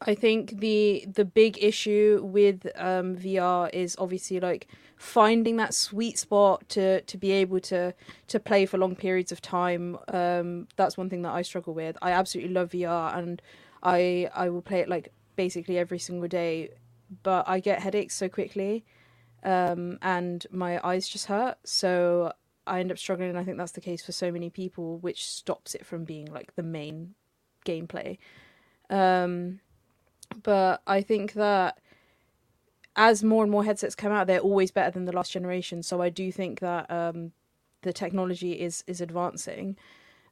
I think the the big issue with um, VR is obviously like finding that sweet spot to to be able to to play for long periods of time. Um, that's one thing that I struggle with. I absolutely love VR and I I will play it like basically every single day, but I get headaches so quickly, um, and my eyes just hurt. So I end up struggling, and I think that's the case for so many people, which stops it from being like the main gameplay. Um, but I think that as more and more headsets come out, they're always better than the last generation. So I do think that um, the technology is is advancing,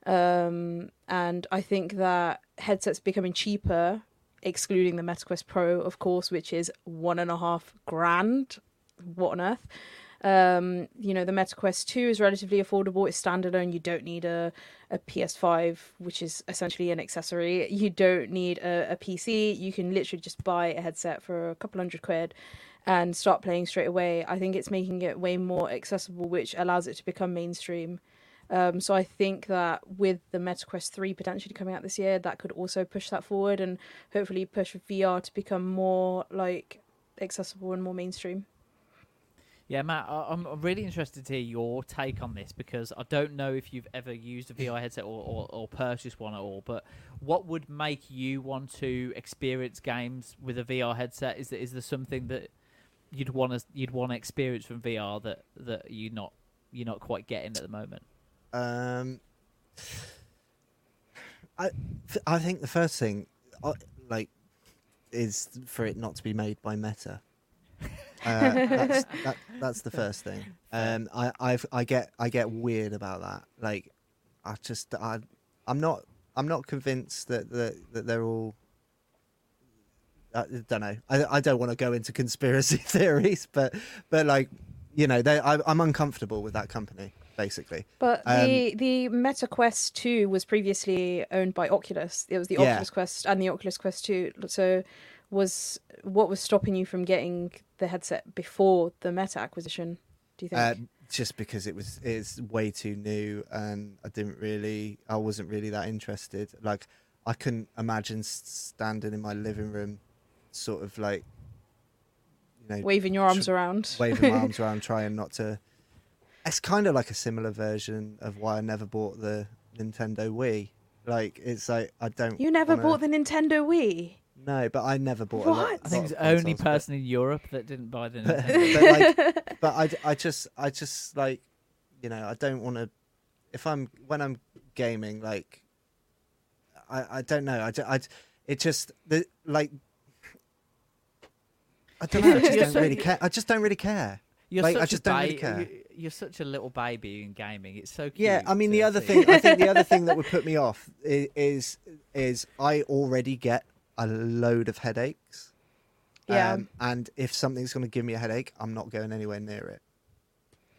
um, and I think that headsets becoming cheaper, excluding the MetaQuest Pro, of course, which is one and a half grand. What on earth? Um, you know, the MetaQuest 2 is relatively affordable. It's standalone. You don't need a, a PS5, which is essentially an accessory. You don't need a, a PC. You can literally just buy a headset for a couple hundred quid and start playing straight away. I think it's making it way more accessible, which allows it to become mainstream. Um, so I think that with the MetaQuest 3 potentially coming out this year, that could also push that forward and hopefully push VR to become more like accessible and more mainstream. Yeah, Matt, I'm really interested to hear your take on this because I don't know if you've ever used a VR headset or, or, or purchased one at all. But what would make you want to experience games with a VR headset? Is there, is there something that you'd want to you'd want to experience from VR that that you not you're not quite getting at the moment? Um, I I think the first thing, uh, like, is for it not to be made by Meta. Uh, that's, that, that's the first thing. Um, I I've, I get I get weird about that. Like, I just I I'm not I'm not convinced that that, that they're all. I don't know. I, I don't want to go into conspiracy [laughs] theories, but but like you know, they, I, I'm uncomfortable with that company basically. But Um, the the Meta Quest 2 was previously owned by Oculus. It was the Yeah. Oculus Quest and the Oculus Quest 2. So was what was stopping you from getting the headset before the Meta acquisition? Do you think? Uh, just because it was it's way too new and I didn't really I wasn't really that interested. Like I couldn't imagine standing in my living room, sort of like you know Waving your arms around. waving my [laughs] arms around, trying not to. It's kind of like a similar version of why I never bought the Nintendo Wii. Like it's like I don't. you never wanna- bought the Nintendo Wii. No, but I never bought. A lot, What? I think it's the only consoles, but- person in Europe that didn't buy the but, [laughs] Nintendo. but, like, [laughs] but I, I just I just like you know I don't want to if I'm when I'm gaming like I I don't know I, ju- I it just the like I don't know I just [laughs] don't really care I just don't really care You're like such I a just don't really care you- You're such a little baby in gaming. It's so cute. yeah I mean the other thing I think the other thing that would [laughs] put me off is is, is I already get a load of headaches Yeah. um, and if something's going to give me a headache I'm not going anywhere near it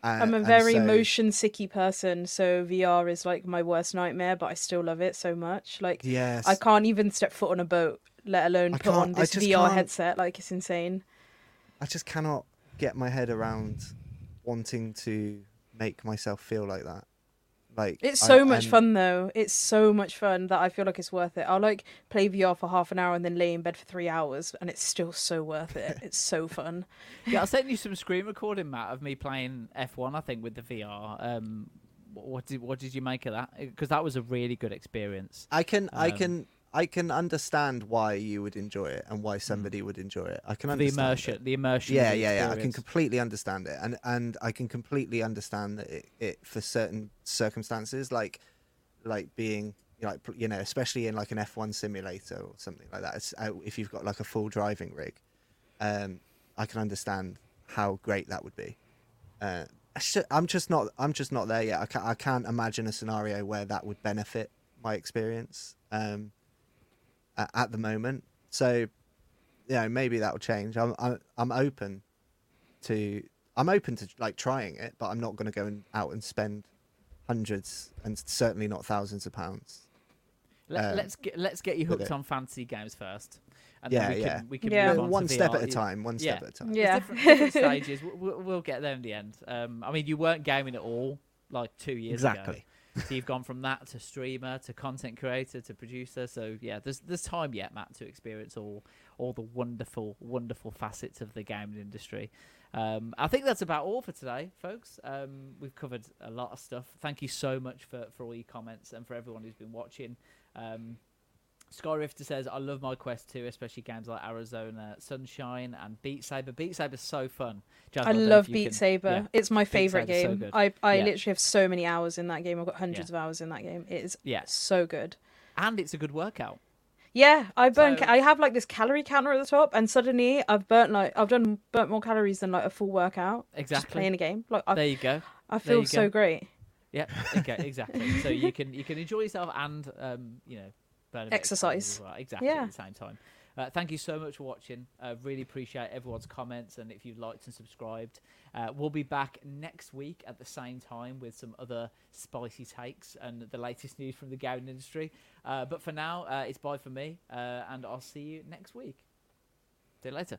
Uh, I'm a very so- motion sicky person, so VR is like my worst nightmare. But I still love it so much. Like, Yes. I can't even step foot on a boat, let alone I put on this VR can't- headset. Like, it's insane. I just cannot get my head around wanting to make myself feel like that. Like It's I- so much I'm- fun though. It's so much fun that I feel like it's worth it. I'll like play VR for half an hour and then lay in bed for three hours, and it's still so worth it. It's so [laughs] fun. Yeah, I sent you [laughs] some screen recording, Matt, of me playing F1. I think with the VR. Um, what did what did you make of that? Because that was a really good experience. I can I Um, can I can understand why you would enjoy it and why somebody would enjoy it. I can Mm. The immersion- it. the immersion Yeah, the yeah, yeah. I can completely understand it, and and I can completely understand that it, it for certain circumstances, like like being like you know, especially in like an F one simulator or something like that. It's, uh, if you've got like a full driving rig, um, I can understand how great that would be. Uh, I'm just not. I'm just not there yet. I can't. I can't imagine a scenario where that would benefit my experience um, a- at the moment. So, you know, maybe that will change. I'm. I'm, I'm open to. I'm open to like trying it, but I'm not going to go and, out and spend hundreds and certainly not thousands of pounds. Let, um, let's get let's get you hooked on fantasy games first. And Yeah, then we yeah. Can, we can Yeah. move on One step VR. at a time, one step at a time. Yeah. different, different [laughs] stages. We'll- We'll, we'll get there in the end. Um, I mean, you weren't gaming at all like two years ago. So you've gone from that to streamer to content creator to producer. So yeah, there's there's time yet, Matt, to experience all all the wonderful wonderful facets of the gaming industry. Um, I think that's about all for today, folks. Um, we've covered a lot of stuff. Thank you so much for, for all your comments and for everyone who's been watching. Um, Skyrifter says, I love my Quest 2, especially games like Arizona Sunshine and Beat Saber. Beat Saber's so fun. Jasmine, I love Beat can- Saber. yeah. It's my favorite Saber's so game. I I Yeah. literally have so many hours in that game. I've got hundreds Yeah. of hours in that game. It is Yeah. so good. And it's a good workout. Yeah, I burn. So- ca- I have like this calorie counter at the top, and suddenly I've burnt like I've done burnt more calories than like a full workout. Exactly. playing a game. Like There you go. I feel so go. great. Yeah. Okay. Exactly. so you can you can enjoy yourself and um you know burn a bit of Exercise. well. Exactly Yeah. at the same time. Uh, thank you so much for watching. Uh, really appreciate everyone's comments and if you've liked and subscribed. Uh, we'll be back next week at the same time with some other spicy takes and the latest news from the gaming industry. Uh, but for now, uh, it's bye for me, uh, and I'll see you next week. See you later.